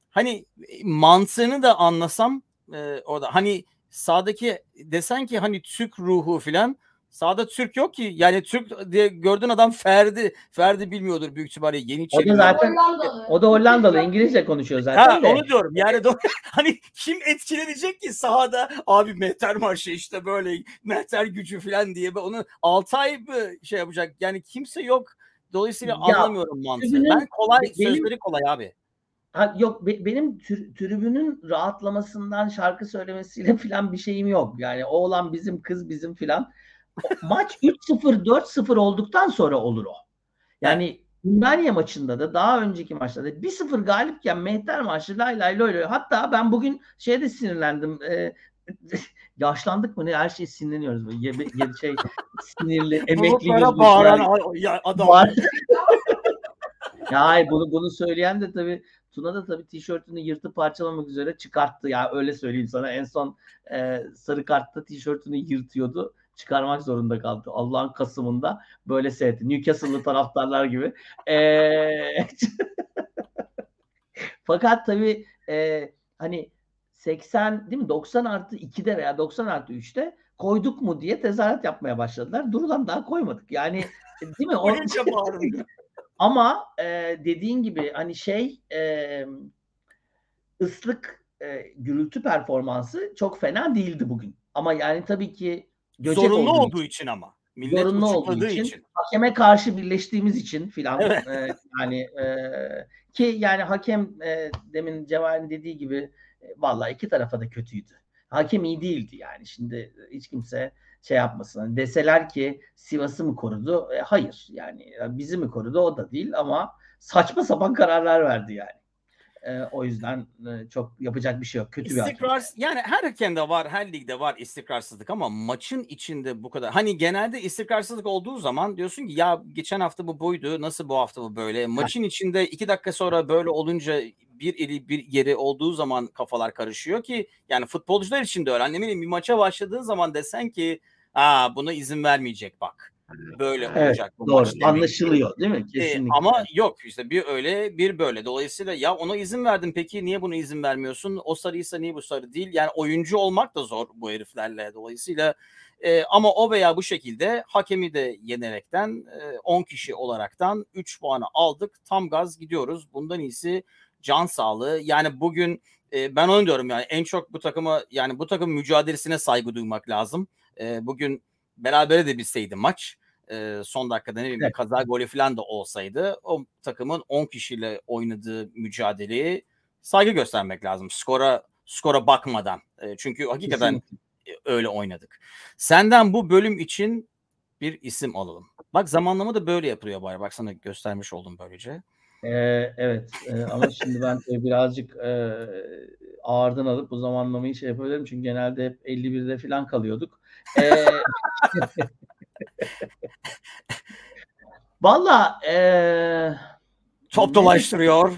A: hani mantığını da anlasam e, orada hani sağdaki desen ki hani Türk ruhu filan sağda Türk yok ki yani Türk diye gördüğün adam Ferdi Ferdi bilmiyordur büyük ihtimalle yeni
B: O da zaten
C: Hollandalı.
B: o da Hollandalı İngilizce konuşuyor zaten
A: Ha
B: de.
A: onu diyorum. Yani do- [laughs] hani kim etkilenecek ki sahada abi Mehter marşı işte böyle Mehter gücü falan diye onu 6 ay mı şey yapacak? Yani kimse yok. Dolayısıyla
B: Ya,
A: anlamıyorum mantığı.
B: tribünün-
A: Ben kolay
B: benim-
A: sözleri kolay abi.
B: Ha, yok be- benim tür- tribünün rahatlamasından şarkı söylemesiyle [laughs] falan bir şeyim yok. Yani oğlan bizim kız bizim filan. O- Maç [laughs] 3-0 4-0 olduktan sonra olur o. Yani Ümraniye maçında da daha önceki maçlarda 1-0 galipken Mehter maçı lay lay loy loy. Hatta ben bugün şeyde sinirlendim. e, [laughs] yaşlandık mı ne her şey sinirleniyoruz. Böyle. Ye, ye- şey sinirli [laughs] emekli yüzlü
A: bağıran ya adam.
B: Var. [laughs] ya hayır bunu bunu söyleyen de tabii Tuna da tabii tişörtünü yırtıp parçalamak üzere çıkarttı. Ya öyle söyleyeyim sana. En son e, sarı kartta tişörtünü yırtıyordu. Çıkarmak zorunda kaldı. Allah'ın Kasım'ında böyle seyretti. Newcastle'lı taraftarlar gibi. E, fakat tabii e, hani 80 değil mi 90 artı 2'de veya 90 artı 3'te koyduk mu diye tezahürat yapmaya başladılar. Durulan daha koymadık. Yani değil mi? O,
A: Oyunca bağırın.
B: ama e, dediğin gibi hani şey e, ıslık e, gürültü performansı çok fena değildi bugün. Ama yani tabii ki
A: Zorunlu
B: olduğu
A: olduğu için ama. Millet
B: Zorunlu olduğu için.
A: için.
B: hakeme karşı birleştiğimiz için filan
A: Evet.
B: e, yani e, ki yani hakem e, demin Cevahir'in dediği gibi e, vallahi iki tarafa da kötüydü. Hakem iyi değildi yani. Şimdi hiç kimse şey yapmasın. Hani deseler ki Sivas'ı mı korudu? E, hayır. Yani e, bizi mi korudu? O da değil ama saçma sapan kararlar verdi yani. E, o yüzden e, çok yapacak bir şey yok. Kötü bir hakem.
A: İstikrar yani her hakemde var, her ligde var istikrarsızlık ama maçın içinde bu kadar. Hani genelde istikrarsızlık olduğu zaman diyorsun ki ya geçen hafta bu buydu, nasıl bu hafta bu böyle. Maçın içinde iki dakika sonra böyle olunca bir eli bir yeri olduğu zaman kafalar karışıyor ki yani futbolcular için de öyle. Hani ne bileyim bir maça başladığın zaman desen ki Aa, buna izin vermeyecek bak. Böyle
B: Evet,
A: olacak bu
B: Doğru.
A: maç.
B: Anlaşılıyor değil mi?
A: E,
B: Kesinlikle.
A: ama yok işte bir öyle bir böyle. Dolayısıyla ya ona izin verdin peki niye buna izin vermiyorsun? O sarıysa niye bu sarı değil? Yani oyuncu olmak da zor bu heriflerle. Dolayısıyla e, ama o veya bu şekilde hakemi de yenerekten e, 10 kişi olaraktan 3 puanı aldık. Tam gaz gidiyoruz. Bundan iyisi can sağlığı. Yani bugün e, ben onu diyorum yani en çok bu takıma yani bu takım mücadelesine saygı duymak lazım. E, bugün berabere de bitseydi maç e, son dakikada ne bileyim
B: Evet.
A: kaza golü falan da olsaydı o takımın 10 kişiyle oynadığı mücadeleyi saygı göstermek lazım. Skora skora bakmadan. E, çünkü hakikaten
B: Kesinlikle.
A: öyle oynadık. Senden bu bölüm için bir isim alalım. Bak zamanlama da böyle yapılıyor bari. Bak sana göstermiş oldum böylece.
B: Ee, evet Ee, ama şimdi ben e, birazcık e, ağırdan alıp bu zamanlamayı şey yapabilirim çünkü genelde hep 51'de falan kalıyorduk. Ee, [laughs] Valla e,
A: Top
B: Ne-
A: dolaştırıyor.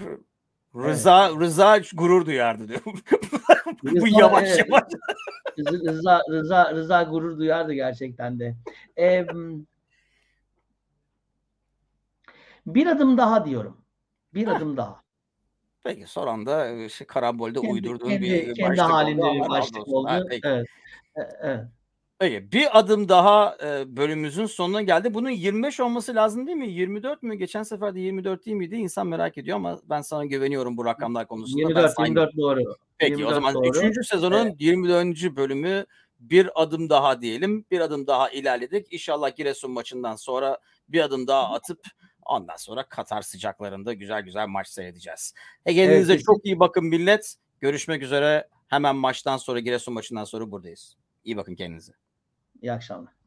A: Rıza Rıza gurur duyardı diyor. [laughs] bu
B: Rıza,
A: yavaş
B: evet.
A: yavaş.
B: Rıza, Rıza, Rıza, gurur duyardı gerçekten de. Ee, bir adım daha diyorum. Bir
A: Heh.
B: adım daha.
A: Peki son anda e, şey, karambolde
B: Kendi,
A: uydurduğun
B: kendi,
A: bir
B: kendi
A: başlık
B: halinde
A: oldu.
B: bir başlık oldu.
A: Ha.
B: Evet. E- Evet.
A: Peki bir adım daha e, bölümümüzün sonuna geldi. Bunun 25 olması lazım değil mi? 24 mü? Geçen sefer de 24 değil miydi? İnsan merak ediyor ama ben sana güveniyorum bu rakamlar konusunda. Ben
B: 24,
A: saymıyorum.
B: 24 doğru.
A: Peki o
B: 24
A: zaman
B: doğru.
A: 3. sezonun 24. bölümü bir adım daha diyelim. Bir adım daha ilerledik. İnşallah Giresun maçından sonra bir adım daha atıp ondan sonra Katar sıcaklarında güzel güzel maç seyredeceğiz. E kendinize
B: Evet,
A: çok iyi bakın millet. Görüşmek üzere. Hemen maçtan sonra Giresun maçından sonra buradayız. İyi bakın kendinize.
B: İyi akşamlar.